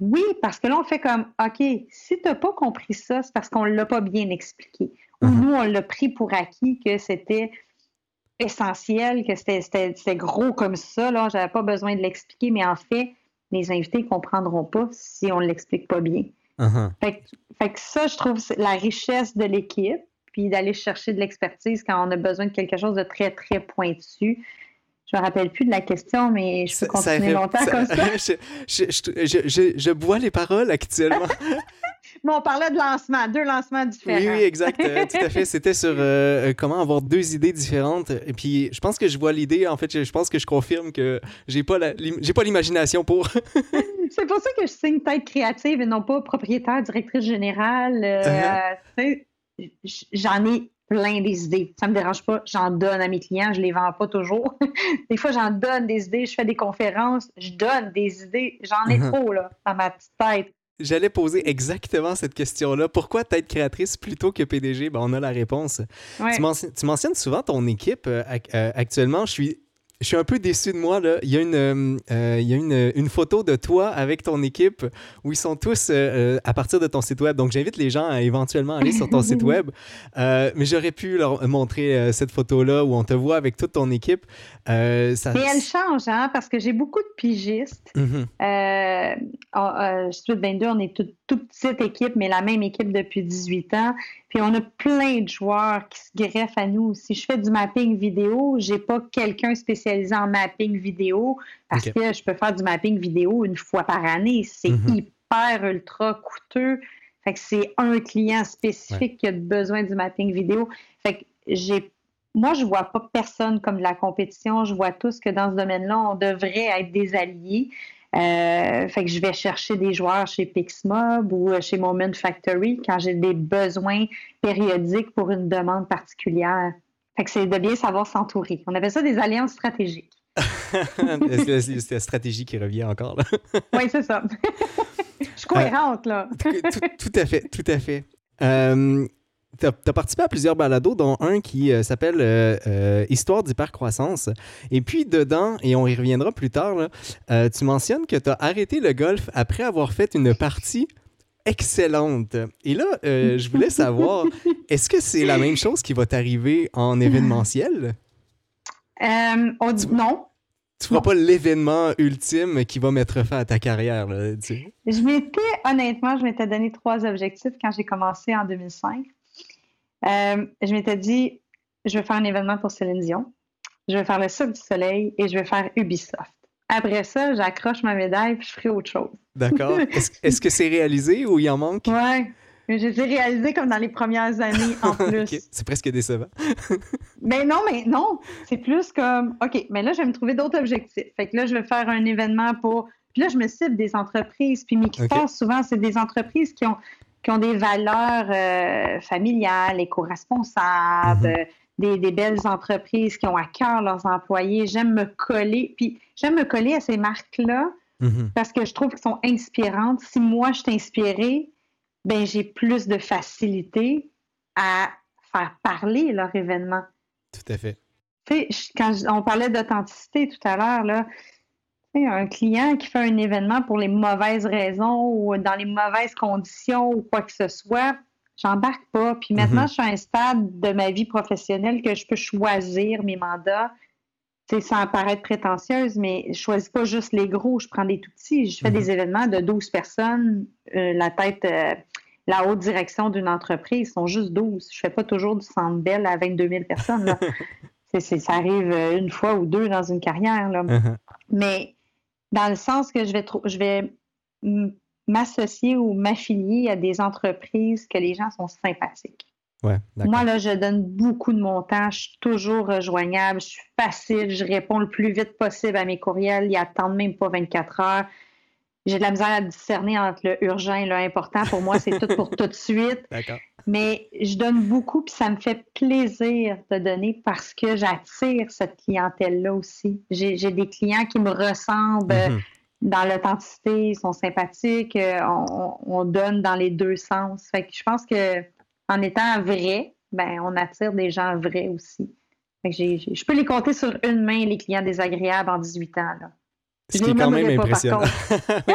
oui, parce que là, on fait comme, OK, si tu n'as pas compris ça, c'est parce qu'on ne l'a pas bien expliqué. Uh-huh. nous, on l'a pris pour acquis que c'était essentiel, que c'était gros comme ça. Là, j'avais pas besoin de l'expliquer, mais en fait, les invités ne comprendront pas si on ne l'explique pas bien. Uh-huh. fait, que ça, je trouve, la richesse de l'équipe, puis d'aller chercher de l'expertise quand on a besoin de quelque chose de très, très pointu. Je me rappelle plus de la question, mais je peux continuer longtemps comme ça. Je, je, je, bois les paroles actuellement. Mais on parlait de lancement, deux lancements différents. Oui, oui, exact. Euh, tout à fait. C'était sur euh, euh, comment avoir deux idées différentes. Et puis, je pense que je vois l'idée. En fait, je, pense que je confirme que j'ai pas j'ai pas l'imagination pour. c'est pour ça que je signe tête créative et non pas propriétaire, directrice générale. Uh-huh. J'en ai plein des idées. Ça me dérange pas. J'en donne à mes clients. Je les vends pas toujours. des fois, j'en donne des idées. Je fais des conférences. Je donne des idées. J'en ai trop, là, dans ma petite tête. J'allais poser exactement cette question-là. Pourquoi être créatrice plutôt que PDG? Ben, on a la réponse. Tu, mentionnes, souvent ton équipe. Euh, euh, actuellement, je suis je suis un peu déçu de moi. Là. Il y a, une, euh, euh, il y a une, une, photo de toi avec ton équipe où ils sont tous euh, à partir de ton site web. Donc, j'invite les gens à éventuellement aller sur ton site web. mais j'aurais pu leur montrer cette photo-là où on te voit avec toute ton équipe. Ça... Mais elle change, hein, parce que j'ai beaucoup de pigistes. Mm -hmm. 22, on est toute, toute petite équipe, mais la même équipe depuis 18 ans. Puis on a plein de joueurs qui se greffent à nous. Si je fais du mapping vidéo, j'ai pas quelqu'un spécialisé en mapping vidéo parce que je peux faire du mapping vidéo une fois par année. C'est mm-hmm. hyper ultra coûteux. Fait que c'est un client spécifique qui a besoin du mapping vidéo. Fait que j'ai moi, je vois pas personne comme de la compétition. Je vois tous que dans ce domaine-là, on devrait être des alliés. Euh, fait que je vais chercher des joueurs chez Pixmob ou euh, chez Moment Factory quand j'ai des besoins périodiques pour une demande particulière. Fait que c'est de bien savoir s'entourer. On appelle ça des alliances stratégiques. c'est la stratégie qui revient encore. Là? oui, c'est ça. je suis cohérente, là. tout, à fait, tout à fait. Euh, tu as, participé à plusieurs balados, dont un qui euh, s'appelle euh, euh, Histoire d'hypercroissance. Et puis, dedans, et on y reviendra plus tard, tu mentionnes que tu as arrêté le golf après avoir fait une partie excellente. Et là, je voulais savoir, est-ce que c'est la même chose qui va t'arriver en événementiel? on dit non. Tu feras pas l'événement ultime qui va mettre fin à ta carrière. Je m'étais, honnêtement, je m'étais donné trois objectifs quand j'ai commencé en 2005. Euh, je m'étais dit, je vais faire un événement pour Céline Dion, je vais faire le Cirque du Soleil et je vais faire Ubisoft. Après ça, j'accroche ma médaille et je ferai autre chose. D'accord. Est-ce que c'est réalisé ou il en manque? Oui. J'ai réalisé comme dans les premières années en plus. C'est presque décevant. mais non, mais non. C'est plus comme, OK, mais là, je vais me trouver d'autres objectifs. Fait que là, je vais faire un événement pour. Puis là, je me cible des entreprises. Puis mes critères, souvent, c'est des entreprises qui ont qui ont des valeurs euh, familiales, éco-responsables, mhm. des, belles entreprises qui ont à cœur leurs employés. J'aime me coller, puis j'aime me coller à ces marques-là mhm. parce que je trouve qu'elles sont inspirantes. Si moi, je suis inspirée, ben j'ai plus de facilité à faire parler leur événement. Tout à fait. Tu sais, quand on parlait d'authenticité tout à l'heure, là, un client qui fait un événement pour les mauvaises raisons ou dans les mauvaises conditions ou quoi que ce soit, j'embarque pas. Puis maintenant, mhm. je suis à un stade de ma vie professionnelle que je peux choisir mes mandats. sans paraître prétentieuse, mais je choisis pas juste les gros, je prends des tout petits. Je fais des mhm. événements de 12 personnes, euh, la tête, euh, la haute direction d'une entreprise, ils sont juste 12. Je fais pas toujours du centre belle à 22 000 personnes. ça arrive euh, une fois ou deux dans une carrière. Là. Uh-huh. Mais dans le sens que je vais, je vais m'associer ou m'affilier à des entreprises que les gens sont sympathiques. Moi, là, je donne beaucoup de mon temps. Je suis toujours rejoignable. Je suis facile. Je réponds le plus vite possible à mes courriels. Ils attendent même pas 24 heures. J'ai de la misère à discerner entre le urgent et le important. Pour moi, c'est tout pour tout de suite. Mais je donne beaucoup, puis ça me fait plaisir de donner parce que j'attire cette clientèle-là aussi. J'ai des clients qui me ressemblent mm-hmm. dans l'authenticité, ils sont sympathiques, euh, on, donne dans les deux sens. Fait que je pense que en étant vrai, ben on attire des gens vrais aussi. je peux les compter sur une main, les clients désagréables en 18 ans. Là. Ce qui est quand même impressionnant.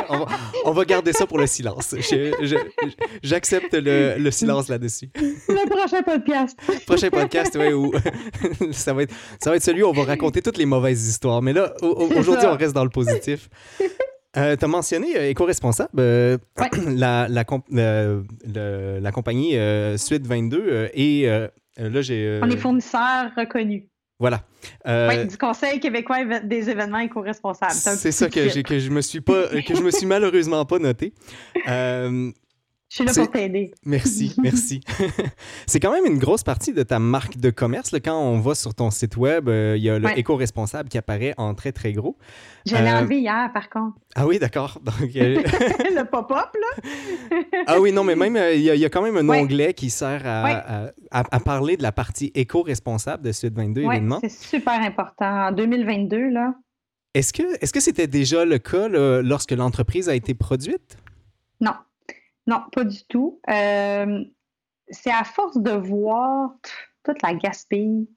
on, va, garder ça pour le silence. J'accepte le, silence là-dessus. Le prochain podcast. prochain podcast, oui, où ça, va être, ça va être celui où on va raconter toutes les mauvaises histoires. Mais là, aujourd'hui, on reste dans le positif. Euh, tu as mentionné euh, éco-responsable. Euh, la, la, la, compagnie Suite 22 et là, j'ai. on est fournisseur reconnu. Voilà. Euh, du Conseil québécois des événements éco-responsables. C'est ça que, que je me suis pas, que je me suis malheureusement pas noté. Euh, Je suis là pour t'aider. Merci, merci. c'est quand même une grosse partie de ta marque de commerce. Quand on va sur ton site web, euh, il y a le éco-responsable qui apparaît en très, très gros. Je l'ai euh, enlevé hier, par contre. Ah oui, d'accord. Euh, le pop-up, là. ah oui, non, mais même, il y, a quand même un onglet qui sert à, à, parler de la partie éco-responsable de Sud 22 événement. C'est super important. En 2022, là. Est-ce que est-ce que c'était déjà le cas lorsque l'entreprise a été produite? Non. Non, pas du tout. Euh, c'est à force de voir toute la gaspille,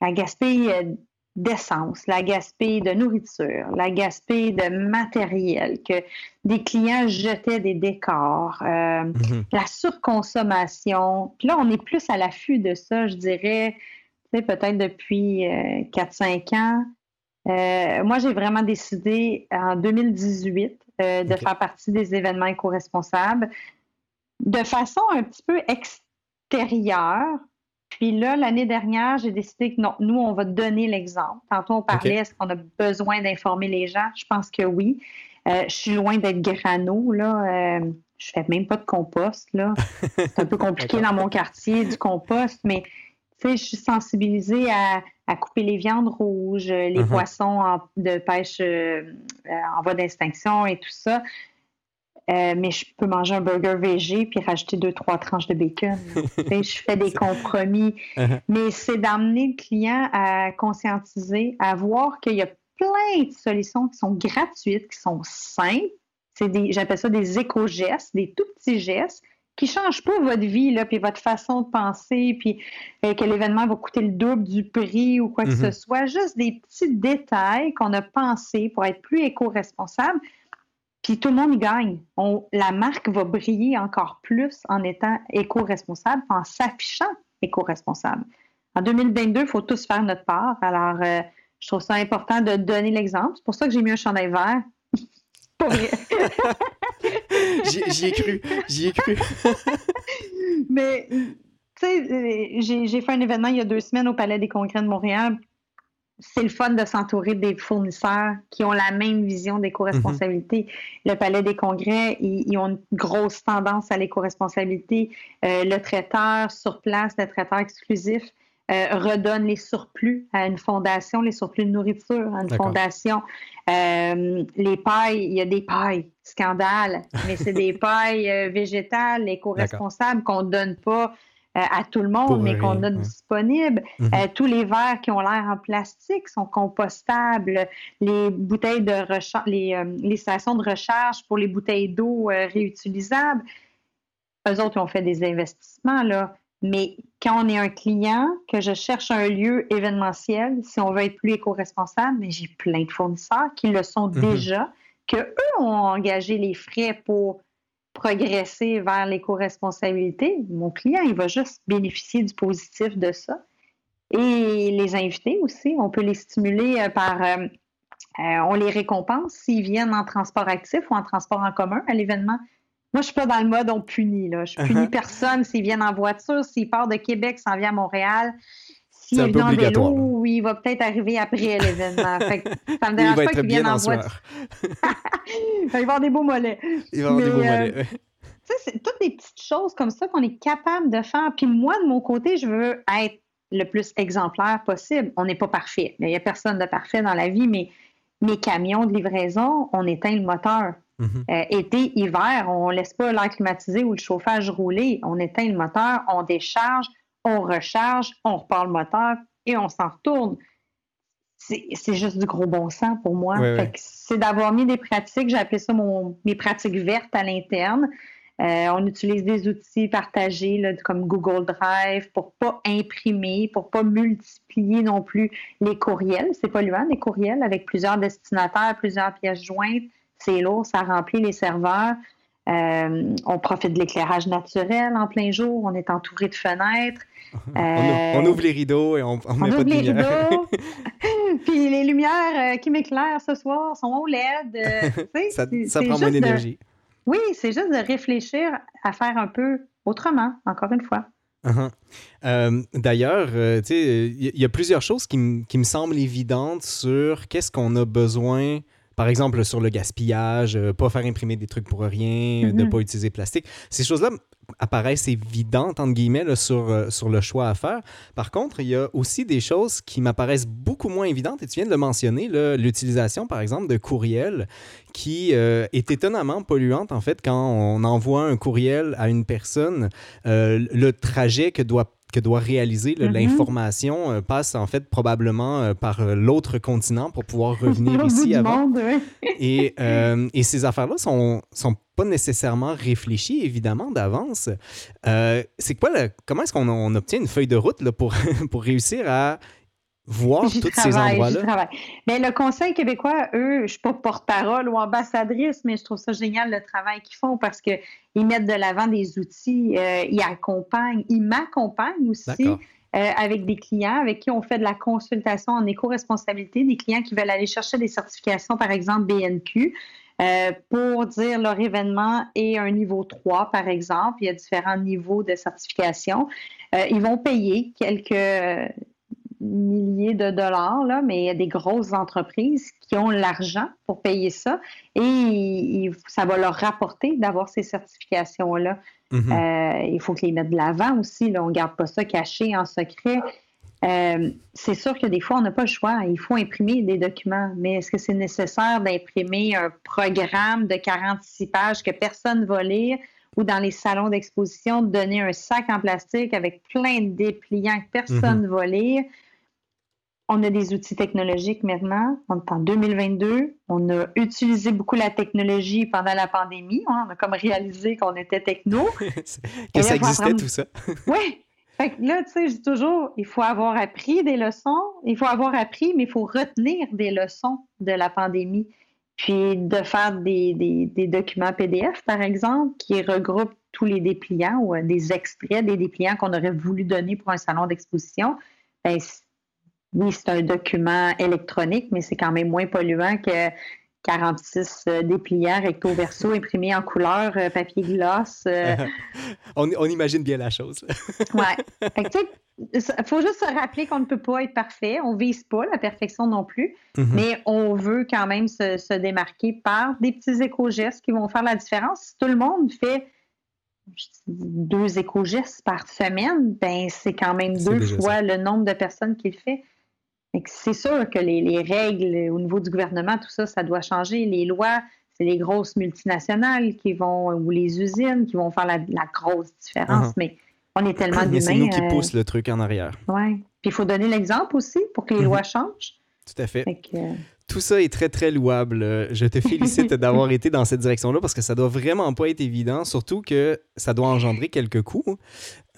la gaspille euh, d'essence, la gaspille de nourriture, la gaspille de matériel, que des clients jetaient des décors, euh, mhm. la surconsommation. Puis là, on est plus à l'affût de ça, je dirais, peut-être depuis 4-5 ans. Moi, j'ai vraiment décidé en 2018 euh, de faire partie des événements éco-responsables de façon un petit peu extérieure. Puis là, l'année dernière, j'ai décidé que non, nous, on va donner l'exemple. Tantôt, on parlait, est-ce qu'on a besoin d'informer les gens? Je pense que oui. Euh, je suis loin d'être grano, là. Euh, je fais même pas de compost, là. C'est un peu compliqué dans mon quartier, du compost, mais tu sais, je suis sensibilisée à, couper les viandes rouges, les uh-huh. poissons de pêche euh, en voie d'extinction et tout ça. Euh, mais je peux manger un burger végé puis rajouter deux, trois tranches de bacon. je fais des compromis. Uh-huh. Mais c'est d'amener le client à conscientiser, à voir qu'il y a plein de solutions qui sont gratuites, qui sont simples. j'appelle ça des éco-gestes, des tout petits gestes qui change pas votre vie, là, puis votre façon de penser, puis euh, que l'événement va coûter le double du prix ou quoi que ce mhm. soit. Juste des petits détails qu'on a pensés pour être plus éco-responsable. Puis tout le monde y gagne. la marque va briller encore plus en étant éco-responsable, en s'affichant éco-responsable. En 2022, il faut tous faire notre part. Alors, euh, je trouve ça important de donner l'exemple. C'est pour ça que j'ai mis un chandail vert. Pour vrai. j'y ai cru, j'y ai cru. Mais, tu sais, j'ai fait un événement il y a deux semaines au Palais des Congrès de Montréal. C'est le fun de s'entourer des fournisseurs qui ont la même vision d'éco-responsabilité. Mm-hmm. Le Palais des Congrès, ils, ont une grosse tendance à l'éco-responsabilité. Euh, le traiteur sur place, le traiteur exclusif, euh, redonne les surplus à une fondation, les surplus de nourriture à une fondation. Euh, les pailles, il y a des pailles, scandale, mais c'est des pailles euh, végétales, éco-responsables qu'on ne donne pas à tout le monde, mais qu'on a disponibles. Mhm. tous les verres qui ont l'air en plastique sont compostables. Les bouteilles de recharge, les, les, stations de recharge pour les bouteilles d'eau réutilisables. Eux autres, ils ont fait des investissements, là. Mais quand on est un client, que je cherche un lieu événementiel, si on veut être plus éco-responsable, mais j'ai plein de fournisseurs qui le sont mhm. déjà, que eux ont engagé les frais pour progresser vers l'éco-responsabilité. Mon client, il va juste bénéficier du positif de ça. Et les invités aussi, on peut les stimuler euh, par, euh, euh, on les récompense s'ils viennent en transport actif ou en transport en commun à l'événement. Moi, je suis pas dans le mode on punit. Là. Je punis uh-huh. personne s'ils viennent en voiture, s'ils partent de Québec, s'en vient à Montréal. S'il est en vélo, oui, il va peut-être arriver après l'événement. ça me dérange pas qu'il vienne en voiture. il va avoir des beaux mollets. Il va avoir des beaux mollets. Euh, c'est toutes des petites choses comme ça qu'on est capable de faire. Puis moi, de mon côté, je veux être le plus exemplaire possible. On n'est pas parfait. Il n'y a personne de parfait dans la vie, mais mes camions de livraison, on éteint le moteur. Mhm. Euh, été, hiver, on ne laisse pas l'air climatisé ou le chauffage rouler. On éteint le moteur, on décharge, on recharge, on repart le moteur et on s'en retourne. C'est juste du gros bon sens pour moi. C'est d'avoir mis des pratiques, j'ai appelé ça mon, mes pratiques vertes à l'interne. Euh, on utilise des outils partagés comme Google Drive pour pas imprimer, pour pas multiplier non plus les courriels. C'est polluant, les courriels avec plusieurs destinataires, plusieurs pièces jointes. C'est lourd, ça remplit les serveurs. Euh, on profite de l'éclairage naturel en plein jour. On est entouré de fenêtres. on, euh, ouvre les rideaux et on, on, met pas de les rideaux. Puis les lumières qui m'éclairent ce soir sont au LED. ça, ça prend moins d'énergie. Oui, c'est juste de réfléchir à faire un peu autrement, encore une fois. Uh-huh. Euh, d'ailleurs, euh, il y, a plusieurs choses qui, me semblent évidentes sur qu'est-ce qu'on a besoin par exemple, sur le gaspillage, pas faire imprimer des trucs pour rien, de ne mm-hmm. pas utiliser plastique. Ces choses-là, apparaissent évidentes, entre guillemets, sur, euh, sur le choix à faire. Par contre, il y a aussi des choses qui m'apparaissent beaucoup moins évidentes, et tu viens de le mentionner, l'utilisation, par exemple, de courriels qui euh, est étonnamment polluante, en fait, quand on envoie un courriel à une personne, euh, le trajet que doit que doit réaliser mm-hmm. l'information passe en fait probablement par l'autre continent pour pouvoir revenir ici avant. et, et, ces affaires-là sont, sont pas nécessairement réfléchi, évidemment, d'avance. Euh, c'est quoi, comment est-ce qu'on obtient une feuille de route là, pour, pour réussir à voir tous ces endroits-là? Mais le Conseil québécois, eux, je ne suis pas porte-parole ou ambassadrice, mais je trouve ça génial le travail qu'ils font parce qu'ils mettent de l'avant des outils, euh, ils accompagnent, ils m'accompagnent aussi. Euh, avec des clients avec qui on fait de la consultation en éco-responsabilité, des clients qui veulent aller chercher des certifications, par exemple BNQ. Euh, pour dire leur événement est un niveau 3, par exemple. Il y a différents niveaux de certification. Euh, ils vont payer quelques milliers de dollars, là, mais il y a des grosses entreprises qui ont l'argent pour payer ça et ça va leur rapporter d'avoir ces certifications-là. Mm-hmm. Euh, il faut qu'ils les mettent de l'avant aussi. Là. On ne garde pas ça caché en secret. Euh, c'est sûr que des fois, on n'a pas le choix. Il faut imprimer des documents. Mais est-ce que c'est nécessaire d'imprimer un programme de 46 pages que personne ne va lire ou dans les salons d'exposition, de donner un sac en plastique avec plein de dépliants que personne ne mhm. va lire? On a des outils technologiques maintenant. On est en 2022. On a utilisé beaucoup la technologie pendant la pandémie. On a comme réalisé qu'on était techno. que ça existait, tout ça. oui, fait que là, tu sais, je dis toujours, il faut avoir appris des leçons, il faut avoir appris, mais il faut retenir des leçons de la pandémie. Puis de faire des, des, documents PDF, par exemple, qui regroupent tous les dépliants ou euh, des extraits des dépliants qu'on aurait voulu donner pour un salon d'exposition. Ben, oui, c'est un document électronique, mais c'est quand même moins polluant que 46 euh, dépliants recto verso imprimés en couleur, euh, papier gloss. Euh. on, imagine bien la chose. oui. Il faut juste se rappeler qu'on ne peut pas être parfait. On ne vise pas la perfection non plus, mm-hmm. mais on veut quand même se, démarquer par des petits éco-gestes qui vont faire la différence. Si tout le monde fait deux éco-gestes par semaine, ben c'est quand même deux fois le nombre de personnes qui le fait. C'est sûr que les, règles au niveau du gouvernement, tout ça, ça doit changer. Les lois, c'est les grosses multinationales qui vont, ou les usines qui vont faire la, grosse différence. Uh-huh. Mais on est tellement d'humains. c'est nous qui euh, poussent le truc en arrière. Oui. Puis il faut donner l'exemple aussi pour que les uh-huh. lois changent. Tout à fait. Euh, tout ça est très, très louable. Je te félicite d'avoir été dans cette direction-là parce que ça doit vraiment pas être évident, surtout que ça doit engendrer quelques coûts.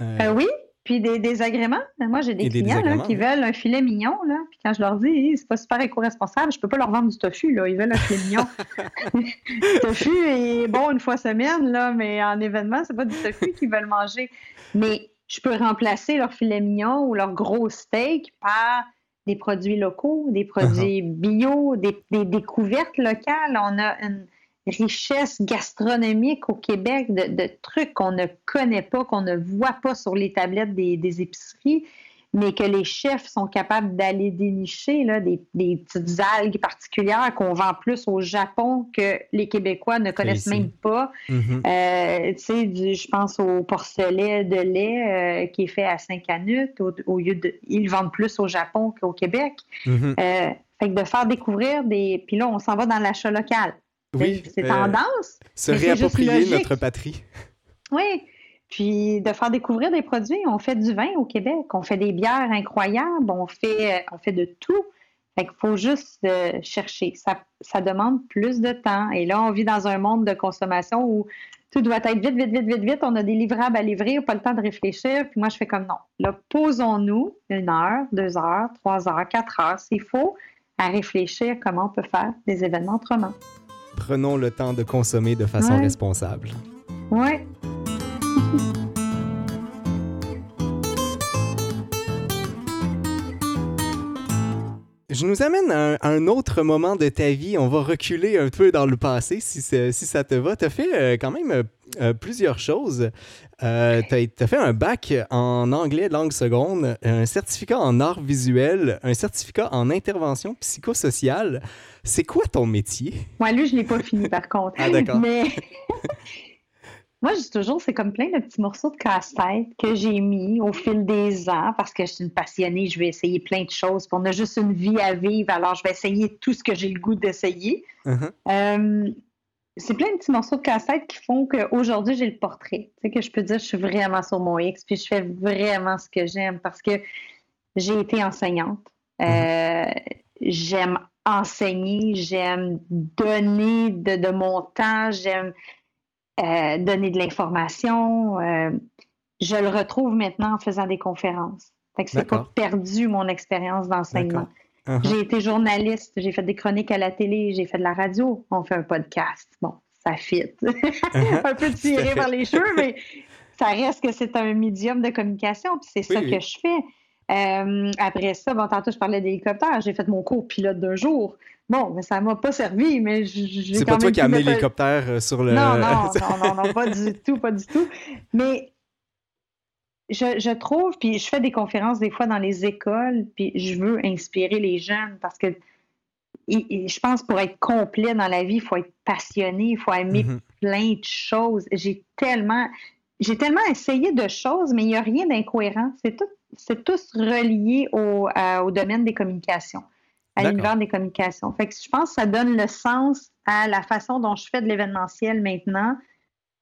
Euh, oui, puis des désagréments. Moi, j'ai des, clients qui veulent un filet mignon. Là. Puis quand je leur dis, c'est pas super éco-responsable, je peux pas leur vendre du tofu. Là. Ils veulent un filet mignon. le tofu est bon une fois semaine, là, mais en événement, c'est pas du tofu qu'ils veulent manger. Mais je peux remplacer leur filet mignon ou leur gros steak par des produits locaux, des produits uh-huh. bio, des, des découvertes locales. On a une richesse gastronomique au Québec de, trucs qu'on ne connaît pas, qu'on ne voit pas sur les tablettes des, épiceries, mais que les chefs sont capables d'aller dénicher, là, des, petites algues particulières qu'on vend plus au Japon que les Québécois ne connaissent même pas. Euh, tu sais, je pense au porcelet de lait euh, qui est fait à Saint-Canut, au, lieu de... Ils vendent plus au Japon qu'au Québec. Mm-hmm. Euh, fait que de faire découvrir des... Puis là, on s'en va dans l'achat local. Oui, c'est euh, tendance. Se réapproprier notre patrie. Oui. Puis de faire découvrir des produits. On fait du vin au Québec, on fait des bières incroyables, on fait, euh, on fait de tout. Fait qu'il faut juste euh, chercher. Ça, ça demande plus de temps. Et là, on vit dans un monde de consommation où tout doit être vite, vite, vite, vite, vite. On a des livrables à livrer, pas le temps de réfléchir. Puis moi, je fais comme non. Là, posons-nous une heure, deux heures, trois heures, quatre heures, s'il faut, à réfléchir comment on peut faire des événements autrement prenons le temps de consommer de façon responsable. Ouais. Je nous amène à un, autre moment de ta vie. On va reculer un peu dans le passé, si, si ça te va. Tu as fait euh, quand même euh, plusieurs choses. tu as, fait un bac en anglais langue seconde, un certificat en art visuel, un certificat en intervention psychosociale. C'est quoi ton métier? Moi, lui, je ne l'ai pas fini par contre. Ah, d'accord. Mais moi, je dis toujours, c'est comme plein de petits morceaux de casse-tête que j'ai mis au fil des ans parce que je suis une passionnée, je vais essayer plein de choses. on a juste une vie à vivre, alors je vais essayer tout ce que j'ai le goût d'essayer. Uh-huh. Euh, c'est plein de petits morceaux de casse-tête qui font qu'aujourd'hui, j'ai le portrait. Tu sais, que je peux dire, je suis vraiment sur mon X, puis je fais vraiment ce que j'aime parce que j'ai été enseignante. Euh, j'aime enseigner, j'aime donner de, mon temps, j'aime euh, donner de l'information. Euh, je le retrouve maintenant en faisant des conférences. Fait que c'est pas perdu mon expérience d'enseignement. Uh-huh. J'ai été journaliste, j'ai fait des chroniques à la télé, j'ai fait de la radio, on fait un podcast. Bon, ça fit. Uh-huh. un peu tiré par les cheveux, mais ça reste que c'est un médium de communication, puis c'est ça que je fais. Euh, après ça, bon, tantôt, je parlais d'hélicoptère. J'ai fait mon cours pilote d'un jour. Bon, mais ça m'a pas servi, mais j'ai C'est pas toi qui as amené l'hélicoptère euh, sur le... Non, non, non, non, non, pas du tout, pas du tout. Mais je, je, trouve, puis je fais des conférences des fois dans les écoles, puis je veux inspirer les jeunes parce que je pense pour être complet dans la vie, il faut être passionné, il faut aimer mm-hmm. plein de choses. J'ai tellement, j'ai tellement essayé de choses, mais il n'y a rien d'incohérent. C'est tout c'est tous relié au, au, domaine des communications, à l'univers des communications. Fait que je pense que ça donne le sens à la façon dont je fais de l'événementiel maintenant.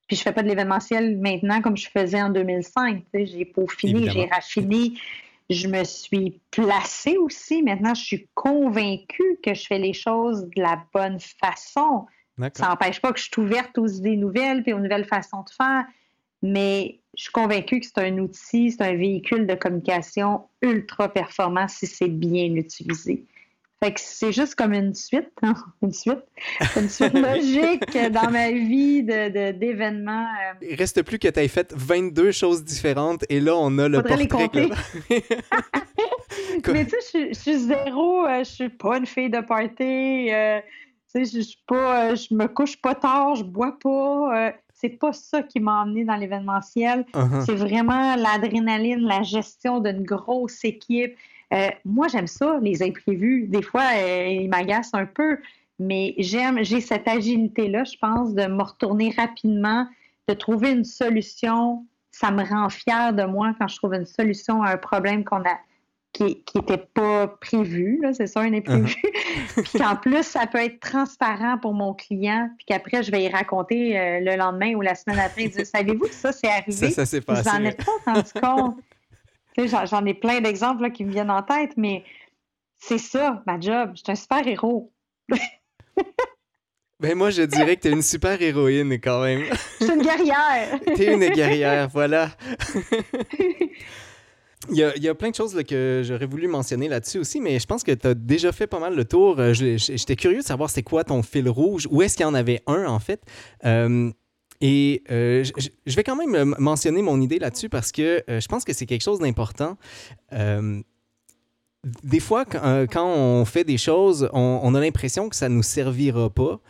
Puis je fais pas de l'événementiel maintenant comme je faisais en 2005. J'ai peaufiné, j'ai raffiné, je me suis placée aussi. Maintenant, je suis convaincue que je fais les choses de la bonne façon. Ça n'empêche pas que je suis ouverte aux idées nouvelles et aux nouvelles façons de faire mais je suis convaincue que c'est un outil, c'est un véhicule de communication ultra performant si c'est bien utilisé. Fait que c'est juste comme une suite, hein, une suite, une suite logique dans ma vie d'événements. De, euh. Il reste plus que tu aies fait 22 choses différentes et là, on a le Faudrait portrait. Les Mais tu sais, je, suis zéro, euh, je suis pas une fille de party. Euh, tu sais, je, pas, je me couche pas tard, je bois pas c'est pas ça qui m'a emmené dans l'événementiel. Uh-huh. C'est vraiment l'adrénaline, la gestion d'une grosse équipe. Euh, moi, j'aime ça, les imprévus. Des fois, euh, ils m'agacent un peu, mais j'aime, j'ai cette agilité-là, je pense, de me retourner rapidement, de trouver une solution. Ça me rend fière de moi quand je trouve une solution à un problème qu'on a qui n'était pas prévu, c'est ça, un imprévu. Uh-huh. puis qu'en plus, ça peut être transparent pour mon client, puis qu'après, je vais y raconter euh, le lendemain ou la semaine après. Savez-vous que ça, c'est arrivé? Ça, ça s'est passé. Vous n'en êtes pas rendu compte. J'en ai plein d'exemples qui me viennent en tête, mais c'est ça, ma job. Je suis un super-héros. Ben moi, je dirais que tu es une super héroïne quand même. Je suis une guerrière. tu es une guerrière, voilà. Il y, a, plein de choses que j'aurais voulu mentionner là-dessus aussi, mais je pense que tu as déjà fait pas mal le tour. Euh, j'étais curieux de savoir c'est quoi ton fil rouge, où est-ce qu'il y en avait un en fait? Euh, et euh, je vais quand même mentionner mon idée là-dessus parce que je pense que c'est quelque chose d'important. des fois, quand, on fait des choses, on, a l'impression que ça ne nous servira pas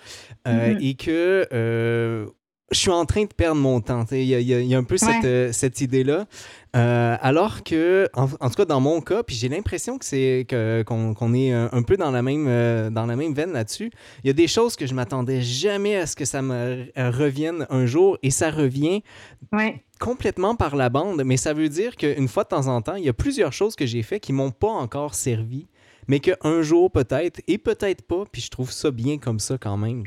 mm-hmm. et que je suis en train de perdre mon temps. Il y, a un peu cette, cette idée-là. Euh, alors que, en, tout cas dans mon cas, puis j'ai l'impression que c'est qu'on est un, peu dans la même euh, dans la même veine là-dessus. Il y a des choses que je m'attendais jamais à ce que ça me revienne un jour et ça revient complètement par la bande. Mais ça veut dire qu'une fois de temps en temps, il y a plusieurs choses que j'ai fait qui m'ont pas encore servi, mais qu'un jour peut-être et peut-être pas. Puis je trouve ça bien comme ça quand même.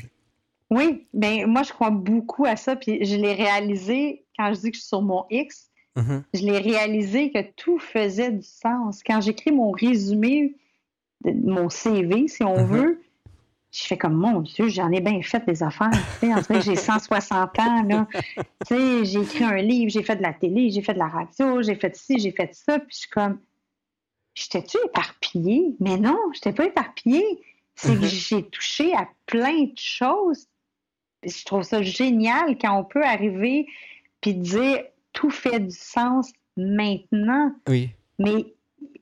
Oui, ben moi je crois beaucoup à ça, puis je l'ai réalisé quand je dis que je suis sur mon X Mm-hmm. Je l'ai réalisé que tout faisait du sens. Quand j'écris mon résumé, de mon CV, si on mm-hmm. veut, je fais comme mon Dieu, j'en ai bien fait des affaires. en fait, j'ai 160 ans. Là. j'ai écrit un livre, j'ai fait de la télé, j'ai fait de la radio, j'ai fait ci, j'ai fait ça. Puis je suis comme, j'étais-tu éparpillée? Mais non, je n'étais pas éparpillée. C'est que mm-hmm. j'ai touché à plein de choses. Je trouve ça génial quand on peut arriver puis dire tout fait du sens maintenant. Oui. Mais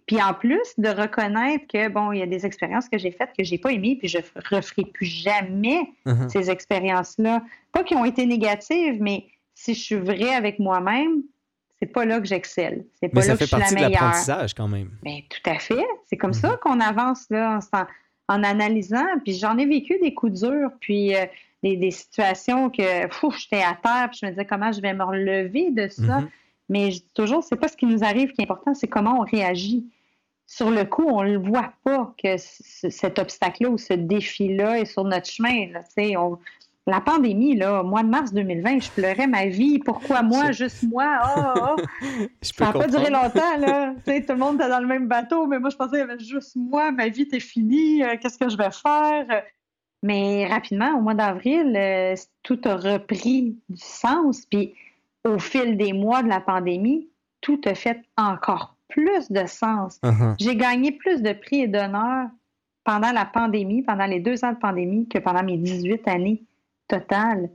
puis en plus de reconnaître que bon, il y a des expériences que j'ai faites que j'ai pas aimées, puis je referai plus jamais uh-huh. ces expériences-là. Pas qui ont été négatives, mais si je suis vraie avec moi-même, c'est pas là que j'excelle. C'est pas Mais là ça que je suis la partie de meilleure. l'apprentissage quand même. Ben, tout à fait. C'est comme Mhm. ça qu'on avance là, en, en analysant. Puis j'en ai vécu des coups durs, puis euh, des, des situations que fou, j'étais à terre, puis je me disais comment je vais me relever de ça. Mhm. Mais je dis toujours, c'est pas ce qui nous arrive qui est important, c'est comment on réagit. Sur le coup, on ne le voit pas que cet obstacle-là ou ce défi-là est sur notre chemin. là. On- La pandémie, là, au mois de mars 2020, je pleurais ma vie. Pourquoi moi, Je- juste moi? Ah, ah. Je peux Ça n'a pas duré longtemps, là. Tu sais, tout le monde était dans le même bateau, mais moi, je pensais qu'il y avait juste moi, ma vie était finie, euh, qu'est-ce que je vais faire? Mais rapidement, au mois d'avril, euh, tout a repris du sens. Puis au fil des mois de la pandémie, tout a fait encore plus de sens. Uh-huh. J'ai gagné plus de prix et d'honneur pendant la pandémie, pendant les deux ans de pandémie, que pendant mes 18 années totales.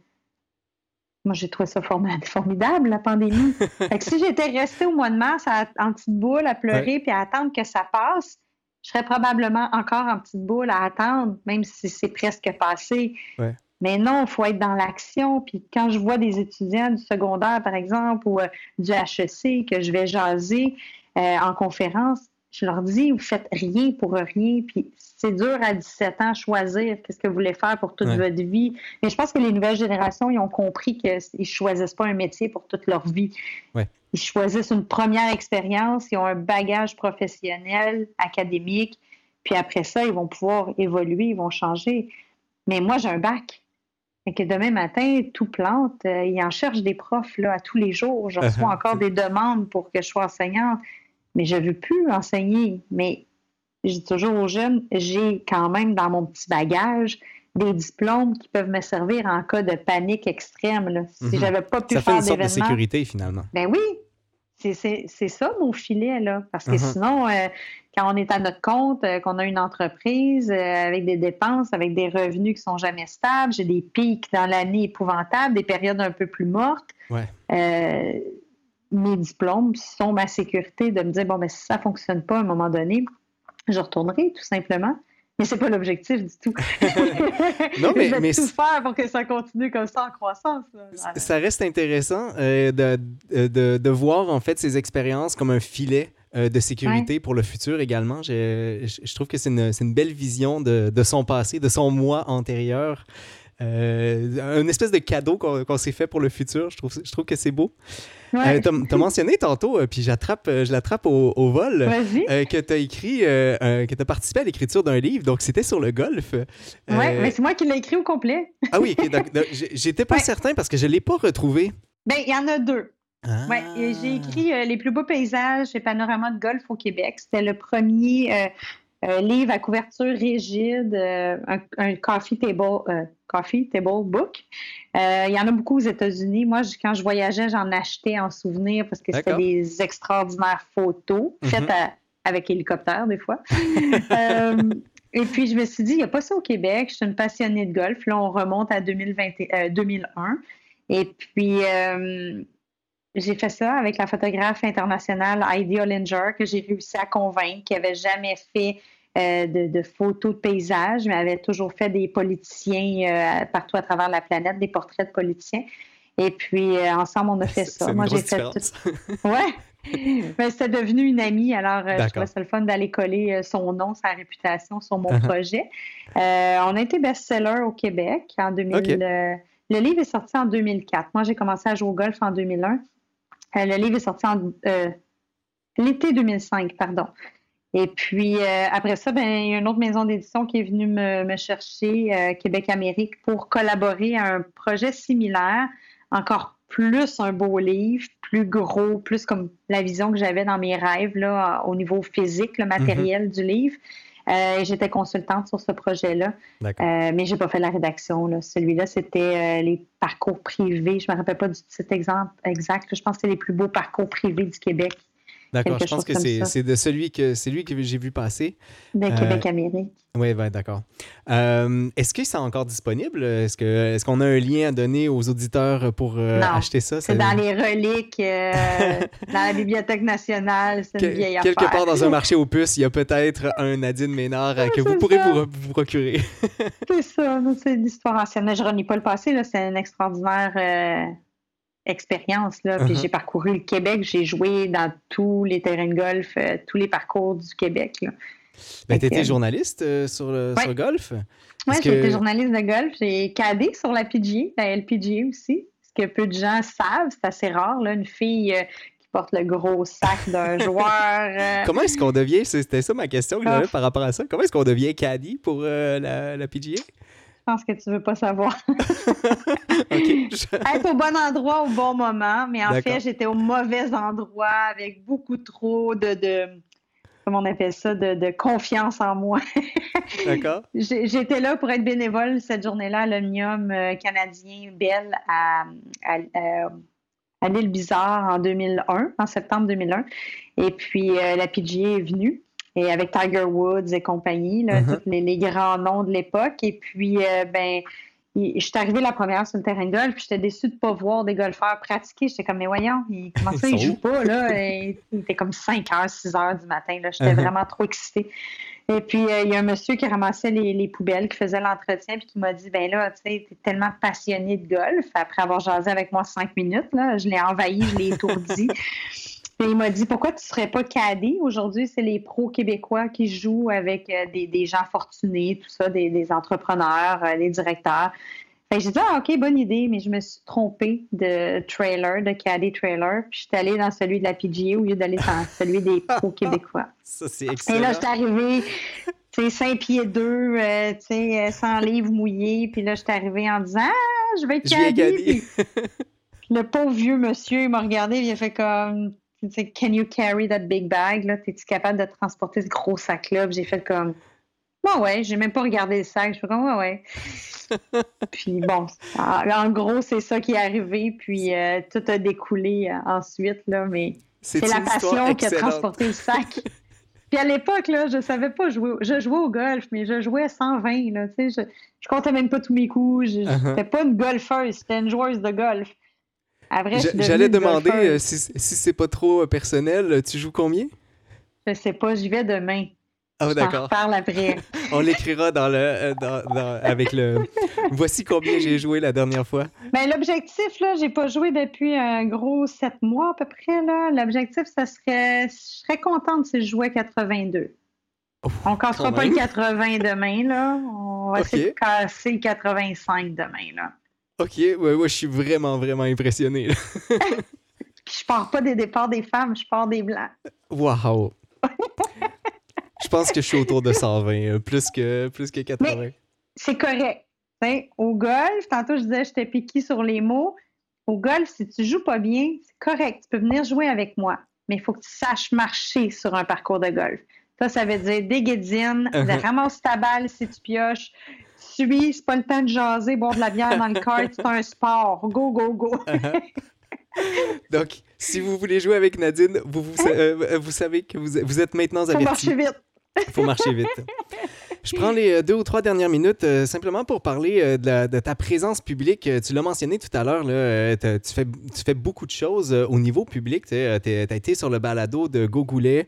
Moi, j'ai trouvé ça formidable, la pandémie. Fait que si j'étais restée au mois de mars à- en petite boule à pleurer puis à attendre que ça passe, je serais probablement encore en petite boule à attendre, même si c'est presque passé. Ouais. Mais non, il faut être dans l'action. Puis quand je vois des étudiants du secondaire, par exemple, ou euh, du HEC, que je vais jaser euh, en conférence, je leur dis, vous faites rien pour rien. Puis c'est dur à 17 ans choisir qu'est-ce que vous voulez faire pour toute Ouais. votre vie. Mais je pense que les nouvelles générations, ils ont compris qu'ils ne choisissent pas un métier pour toute leur vie. Ouais. Ils choisissent une première expérience, ils ont un bagage professionnel, académique, puis après ça, ils vont pouvoir évoluer, ils vont changer. Mais moi, j'ai un bac. Et que demain matin, tout plante. Euh, ils en cherchent des profs là, à tous les jours. Je reçois Uh-huh. encore des demandes pour que je sois enseignante. Mais je ne veux plus enseigner. Mais je dis toujours aux jeunes, j'ai quand même dans mon petit bagage des diplômes qui peuvent me servir en cas de panique extrême. là. Si Mhm. j'avais pas pu Ça fait faire une sorte de sécurité finalement. Ben oui, c'est- ça mon filet, là. Parce que Mhm. sinon, euh, quand on est à notre compte, euh, qu'on a une entreprise euh, avec des dépenses, avec des revenus qui sont jamais stables, j'ai des pics dans l'année épouvantables, des périodes un peu plus mortes. Ouais. Euh, mes diplômes sont ma sécurité de me dire, bon, ben, si ça ne fonctionne pas à un moment donné, je retournerai tout simplement. Mais c'est pas l'objectif du tout. Non, mais- je vais mais tout faire pour que ça continue comme ça en croissance. là. Ça reste intéressant euh, de, de, de voir en fait ces expériences comme un filet euh, de sécurité pour le futur également. Je, je- je trouve que c'est une, une belle vision de, de son passé, de son moi antérieur. Euh, une espèce de cadeau qu'on s'est fait pour le futur. Je trouve, je trouve que c'est beau. Ouais. tu as, mentionné tantôt, euh, puis j'attrape, euh, je l'attrape au, au vol, euh, que tu as écrit, euh, euh, que tu as participé à l'écriture d'un livre. Donc, c'était sur le golf. Euh, Ouais, mais c'est moi qui l'ai écrit au complet. Ah oui, j'étais pas Ouais. certain parce que je l'ai pas retrouvé. Ben, il y en a deux. Ah. J'ai écrit euh, Les plus beaux paysages et panoramas de golf au Québec. C'était le premier euh, euh, livre à couverture rigide, euh, un, un coffee table, euh, coffee table book. Euh, il y en a beaucoup aux États-Unis. Moi, je- quand je voyageais, j'en achetais en souvenir parce que c'était des extraordinaires photos Mhm. faites à- avec hélicoptère, des fois. Euh, et puis, je me suis dit, il n'y a pas ça au Québec. Je suis une passionnée de golf. Là, on remonte à 2020, euh, 2001. Et puis, euh, j'ai fait ça avec la photographe internationale Heidi Ollinger, que j'ai réussi à convaincre, qui n'avait jamais fait euh, de, de photos de paysages, mais avait toujours fait des politiciens euh, partout à travers la planète, des portraits de politiciens. Et puis, euh, ensemble, on a fait ça. une Moi, j'ai fait tout. Ouais. Mais c'était devenu une amie, alors euh, je trouvais ça le fun d'aller coller euh, son nom, sa réputation sur mon Uh-huh. projet. Euh, on a été best-seller au Québec en 2000. Ok. euh, le livre est sorti en 2004. Moi, j'ai commencé à jouer au golf en 2001. Euh, le livre est sorti en l'été 2005, pardon. Et puis, euh, après ça, ben, il y a une autre maison d'édition qui est venue me, me chercher, euh, Québec-Amérique, pour collaborer à un projet similaire, encore plus un beau livre, plus gros, plus comme la vision que j'avais dans mes rêves là, au niveau physique, le matériel du livre. Euh, J'étais consultante sur ce projet-là, euh, mais j'ai pas fait la rédaction. là. Celui-là, c'était euh, les parcours privés. Je me rappelle pas du titre exemple exact. Je pense que c'est les plus beaux parcours privés du Québec, D'accord, je pense que c'est de celui que, c'est lui que j'ai vu passer. de Euh, Québec-Amérique. Oui, ouais, d'accord. Euh, Est-ce que c'est encore disponible? Est-ce que est-ce qu'on a un lien à donner aux auditeurs pour euh, Non, acheter ça? C'est dans les reliques, dans la Bibliothèque nationale. C'est une vieille quelque affaire. part dans un marché aux puces, il y a peut-être un Nadine Ménard que vous pourrez vous, re- vous procurer. C'est ça, c'est l'histoire ancienne. Mais je renie pas le passé, là. c'est un extraordinaire expérience. Là. Puis uh-huh. j'ai parcouru le Québec, j'ai joué dans tous les terrains de golf, euh, tous les parcours du Québec. Ben, tu étais journaliste euh, sur, le, sur golf? Oui, j'étais journaliste de golf. J'ai cadé sur la PGA, la LPGA aussi. Ce que peu de gens savent, c'est assez rare. Là, une fille euh, qui porte le gros sac d'un joueur. Comment est-ce qu'on devient, c'était ça ma question que j'avais ah. par rapport à ça, comment est-ce qu'on devient caddie pour la, la PGA? Je pense que tu veux pas savoir. Être au bon endroit au bon moment, mais en fait, j'étais au mauvais endroit avec beaucoup trop de, de comment on appelle ça, de, confiance en moi. D'accord. J'étais là pour être bénévole cette journée-là à l'Omnium euh, canadien Belle à, à, l'île Bizarre en 2001, en septembre 2001. Et puis, euh, la PGA est venue et avec Tiger Woods et compagnie, là, uh-huh. tous les, grands noms de l'époque. Et puis, euh, ben, je suis arrivée la première sur le terrain de golf, puis j'étais déçue de ne pas voir des golfeurs pratiquer. J'étais comme, mais voyons, comment ça, ils ne jouent pas, là? il était comme 5 h, 6 h du matin, là. J'étais uh-huh. vraiment trop excitée. Et puis, euh, il y a un monsieur qui ramassait les, poubelles, qui faisait l'entretien, puis qui m'a dit, ben là, tu sais, t'es tellement passionné de golf. Après avoir jasé avec moi cinq minutes, là, je l'ai envahi, je l'ai étourdi. il m'a dit pourquoi tu ne serais pas cadé? Aujourd'hui, c'est les pros québécois qui jouent avec euh, des, gens fortunés, tout ça, des, entrepreneurs, euh, des directeurs. j'ai dit, ah, OK, bonne idée, mais je me suis trompée de trailer, de caddy trailer. Puis je suis allée dans celui de la PGA au lieu d'aller dans celui des pros québécois. Ça, c'est excellent. Et là, je suis arrivée, tu sais, 5 pieds 2, euh, tu sais, sans livre mouillé. Puis là, je suis arrivée en disant, ah, je vais être caddy. le pauvre vieux monsieur, il m'a regardé, il a fait comme, Can you carry that big bag? Là, es-tu capable de transporter ce gros sac-là? J'ai fait comme, ouais, ouais, j'ai même pas regardé le sac. Je fais comme, ouais, ouais. puis bon, en, gros, c'est ça qui est arrivé. Puis euh, tout a découlé euh, ensuite, là, mais c'est la passion qui a transporté le sac. Puis à l'époque, là, je savais pas jouer. Je jouais au golf, mais je jouais 120. Là, je, je comptais même pas tous mes coups. Je n'étais uh-huh. pas une golfeuse, j'étais une joueuse de golf. J'allais demander euh, si, si c'est pas trop euh, personnel, euh, tu joues combien? Je sais pas, j'y vais demain. Ah, d'accord. On parle après. On l'écrira dans le, avec le. Voici combien j'ai joué la dernière fois. Ben, l'objectif, là, j'ai pas joué depuis un gros sept mois à peu près. L'objectif, ça serait. Je serais contente si je jouais 82. On ne cassera pas le 80 demain, là. On va essayer de casser le 85 demain, là. Ok, ouais, ouais, je suis vraiment, vraiment impressionné. je pars pas des départs des femmes, je pars des blancs. Wow! je pense que je suis autour de 120, euh, plus que, plus que 80. C'est correct. au golf, tantôt je disais j'étais piqué sur les mots. Au golf, si tu joues pas bien, c'est correct. Tu peux venir jouer avec moi. Mais il faut que tu saches marcher sur un parcours de golf. Ça, ça veut dire des guédines, de uh-huh. ramasser ta balle si tu pioches, suis, c'est pas le temps de jaser, boire de la bière dans le kart, c'est un sport. Go, go, go. Donc, si vous voulez jouer avec Nadine, vous, vous, euh, vous savez que vous, vous êtes maintenant averti. Faut marcher vite. Il faut marcher vite. Je prends les euh, deux ou trois dernières minutes euh, simplement pour parler euh, de, ta présence publique. Tu l'as mentionné tout à l'heure, tu, fais, tu fais beaucoup de choses au niveau public. Tu as été sur le balado de Gogoulet,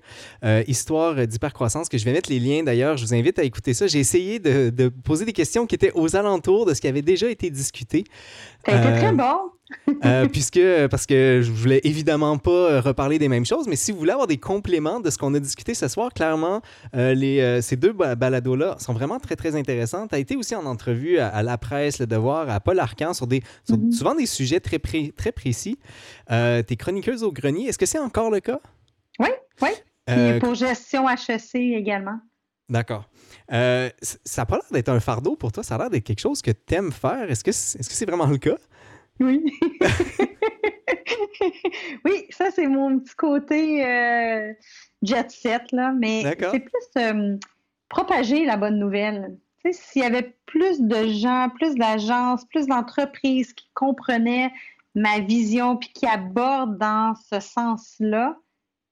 Histoire d'hypercroissance, que je vais mettre les liens d'ailleurs. Je vous invite à écouter ça. J'ai essayé de, poser des questions qui étaient aux alentours de ce qui avait déjà été discuté. A été très bon. Euh, puisque, parce que je voulais évidemment pas reparler des mêmes choses, mais si vous voulez avoir des compléments de ce qu'on a discuté ce soir, clairement, euh, les, euh, ces deux balados-là sont vraiment très, très intéressants. Tu as été aussi en entrevue à, La Presse, Le Devoir, à Paul Arcan sur, des, mm-hmm. souvent des sujets très, très précis. tu es chroniqueuse au grenier. Est-ce que c'est encore le cas? Oui, oui. Et pour gestion HEC également. D'accord. ça n'a pas l'air d'être un fardeau pour toi, ça a l'air d'être quelque chose que tu aimes faire. Est-ce que c'est -ce c'est vraiment le cas? Oui. oui, ça, c'est mon petit côté euh, jet set, là. Mais c'est plus euh, propager la bonne nouvelle. S'il y avait plus de gens, plus d'agences, plus d'entreprises qui comprenaient ma vision puis qui abordent dans ce sens-là,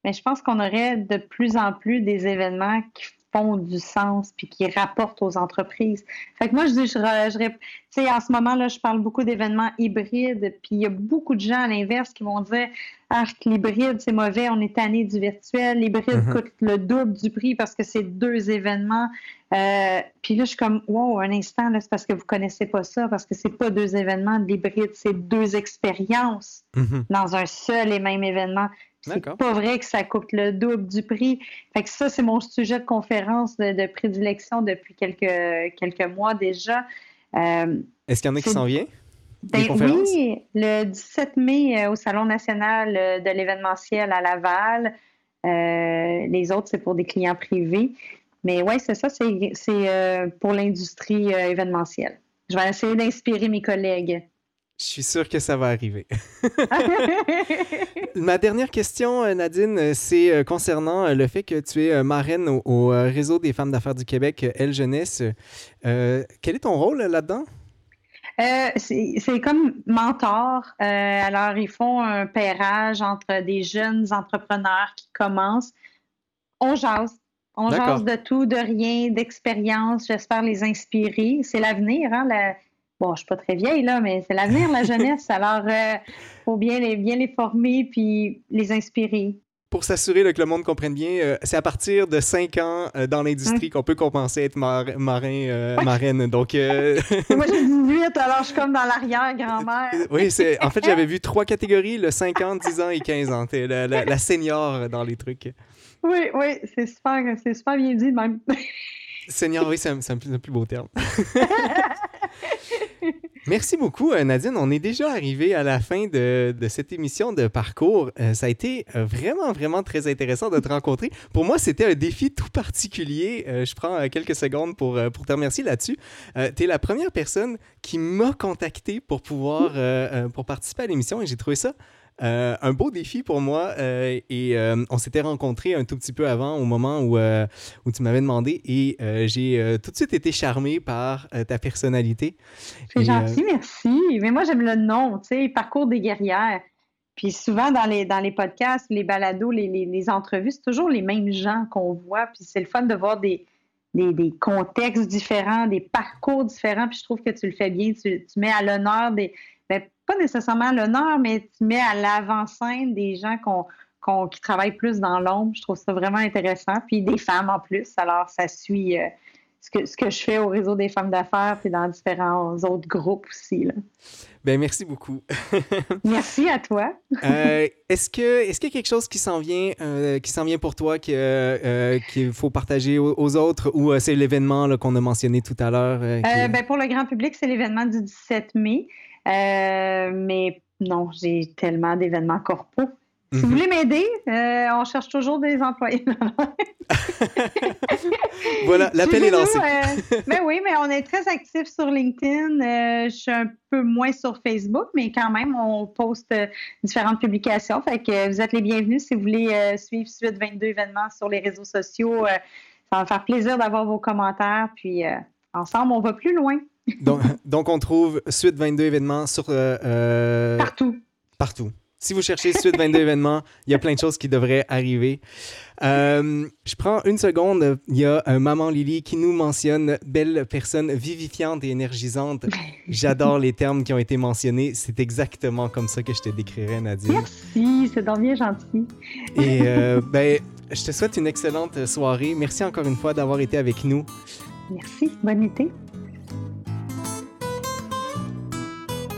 mais je pense qu'on aurait de plus en plus des événements qui font du sens puis qui rapportent aux entreprises. Fait que moi, je dis, je, je sais, en ce moment, là, je parle beaucoup d'événements hybrides, puis il y a beaucoup de gens à l'inverse qui vont dire, ah, l'hybride, c'est mauvais, on est tanné du virtuel, l'hybride mm-hmm. coûte le double du prix parce que c'est deux événements. Euh, puis là, je suis comme, wow, un instant, c'est parce que vous connaissez pas ça, parce que c'est pas deux événements de l'hybride, c'est deux expériences mm-hmm. dans un seul et même événement. C'est pas vrai que ça coûte le double du prix. Fait que ça, c'est mon sujet de conférence de, prédilection depuis quelques, quelques mois déjà. Euh, Est-ce qu'il y en a qui s'en viennent? Ben, oui, le 17 mai euh, au Salon national euh, de l'événementiel à Laval. les autres, c'est pour des clients privés. Mais oui, c'est ça, c'est pour l'industrie événementielle. Je vais essayer d'inspirer mes collègues. Je suis sûr que ça va arriver. Ma dernière question, euh, Nadine, euh, c'est euh, concernant le fait que tu es marraine au, Réseau des femmes d'affaires du Québec, Elle Jeunesse. quel est ton rôle là-dedans? c'est comme mentor. alors, ils font un pairage entre des jeunes entrepreneurs qui commencent. On jase. On jase de tout, de rien, d'expérience. J'espère les inspirer. C'est l'avenir. Hein, bon, je suis pas très vieille, là, mais c'est l'avenir, la jeunesse. Alors, il euh, faut bien les, bien les former puis les inspirer. Pour s'assurer que le monde comprenne bien, euh, c'est à partir de 5 ans euh, dans l'industrie qu'on peut commencer à être marin, marraine. Donc, Moi, j'ai 18, alors je suis comme dans l'arrière-grand-mère. oui, c'est... en fait, j'avais vu trois catégories, le 5 ans, 10 ans et 15 ans. T'es la, la, senior dans les trucs. Oui, oui, c'est super, c'est super bien dit même. senior, oui, c'est un, c'est un plus beau terme. Merci beaucoup, euh, Nadine. On est déjà arrivé à la fin de, cette émission de parcours. Euh, ça a été euh, vraiment, vraiment très intéressant de te rencontrer. Pour moi, c'était un défi tout particulier. je prends quelques secondes pour, pour te remercier là-dessus. tu es la première personne qui m'a contacté pour pouvoir pour participer à l'émission et j'ai trouvé ça euh, un beau défi pour moi euh, et euh, on s'était rencontrés un tout petit peu avant au moment où, où tu m'avais demandé et j'ai tout de suite été charmé par ta personnalité. C'est gentil, merci. Mais moi, j'aime le nom, tu sais, Parcours des guerrières. Puis souvent, dans les, dans les podcasts, les balados, les, les, entrevues, c'est toujours les mêmes gens qu'on voit. Puis c'est le fun de voir des, des, des, contextes différents, des parcours différents. Puis je trouve que tu le fais bien. Tu, tu mets à l'honneur des, pas nécessairement l'honneur, mais tu mets à l'avant-scène des gens qui travaillent plus dans l'ombre. Je trouve ça vraiment intéressant. Puis des femmes en plus. Alors, ça suit euh, ce, que, ce que je fais au réseau des femmes d'affaires, puis dans différents autres groupes aussi. Là. Ben, merci beaucoup. merci à toi. Euh, est-ce que est-ce qu'il y a quelque chose qui s'en vient euh, qui s'en vient pour toi qu'il faut partager aux, autres ou c'est l'événement qu'on a mentionné tout à l'heure? Ben, pour le grand public, c'est l'événement du 17 mai. Euh, mais non, j'ai tellement d'événements corporels. Si vous mhm. voulez m'aider, euh, on cherche toujours des employés. voilà, l'appel est lancé. mais ben oui, mais on est très actifs sur LinkedIn. Euh, je suis un peu moins sur Facebook, mais quand même, on poste différentes publications. Fait que vous êtes les bienvenus si vous voulez suivre Suite 22 événements sur les réseaux sociaux. ça va me faire plaisir d'avoir vos commentaires. Puis ensemble, on va plus loin donc, donc, on trouve Suite 22 événements sur. Euh, euh, partout. Partout. Si vous cherchez Suite 22 événements, il y a plein de choses qui devraient arriver. Euh, je prends une seconde. Il y a un Maman Lily qui nous mentionne belle personne vivifiante et énergisante. J'adore les termes qui ont été mentionnés. C'est exactement comme ça que je te décrirais, Nadine. Merci, c'est donc bien gentil. Et ben, je te souhaite une excellente soirée. Merci encore une fois d'avoir été avec nous. Merci. Bonne été.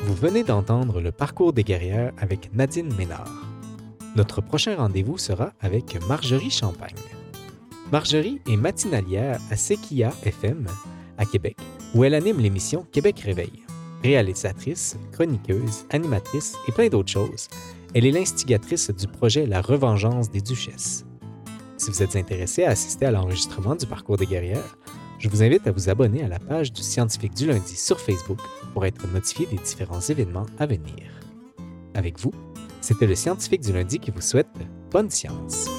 Vous venez d'entendre le parcours des guerrières avec Nadine Ménard. Notre prochain rendez-vous sera avec Marjorie Champagne. Marjorie est matinalière à Sequia FM à Québec, où elle anime l'émission Québec Réveil. Réalisatrice, chroniqueuse, animatrice et plein d'autres choses, elle est l'instigatrice du projet La Revengeance des Duchesses. Si vous êtes intéressé à assister à l'enregistrement du parcours des guerrières, je vous invite à vous abonner à la page du Scientifique du lundi sur Facebook pour être notifié des différents événements à venir. Avec vous, c'était le Scientifique du lundi qui vous souhaite bonne science.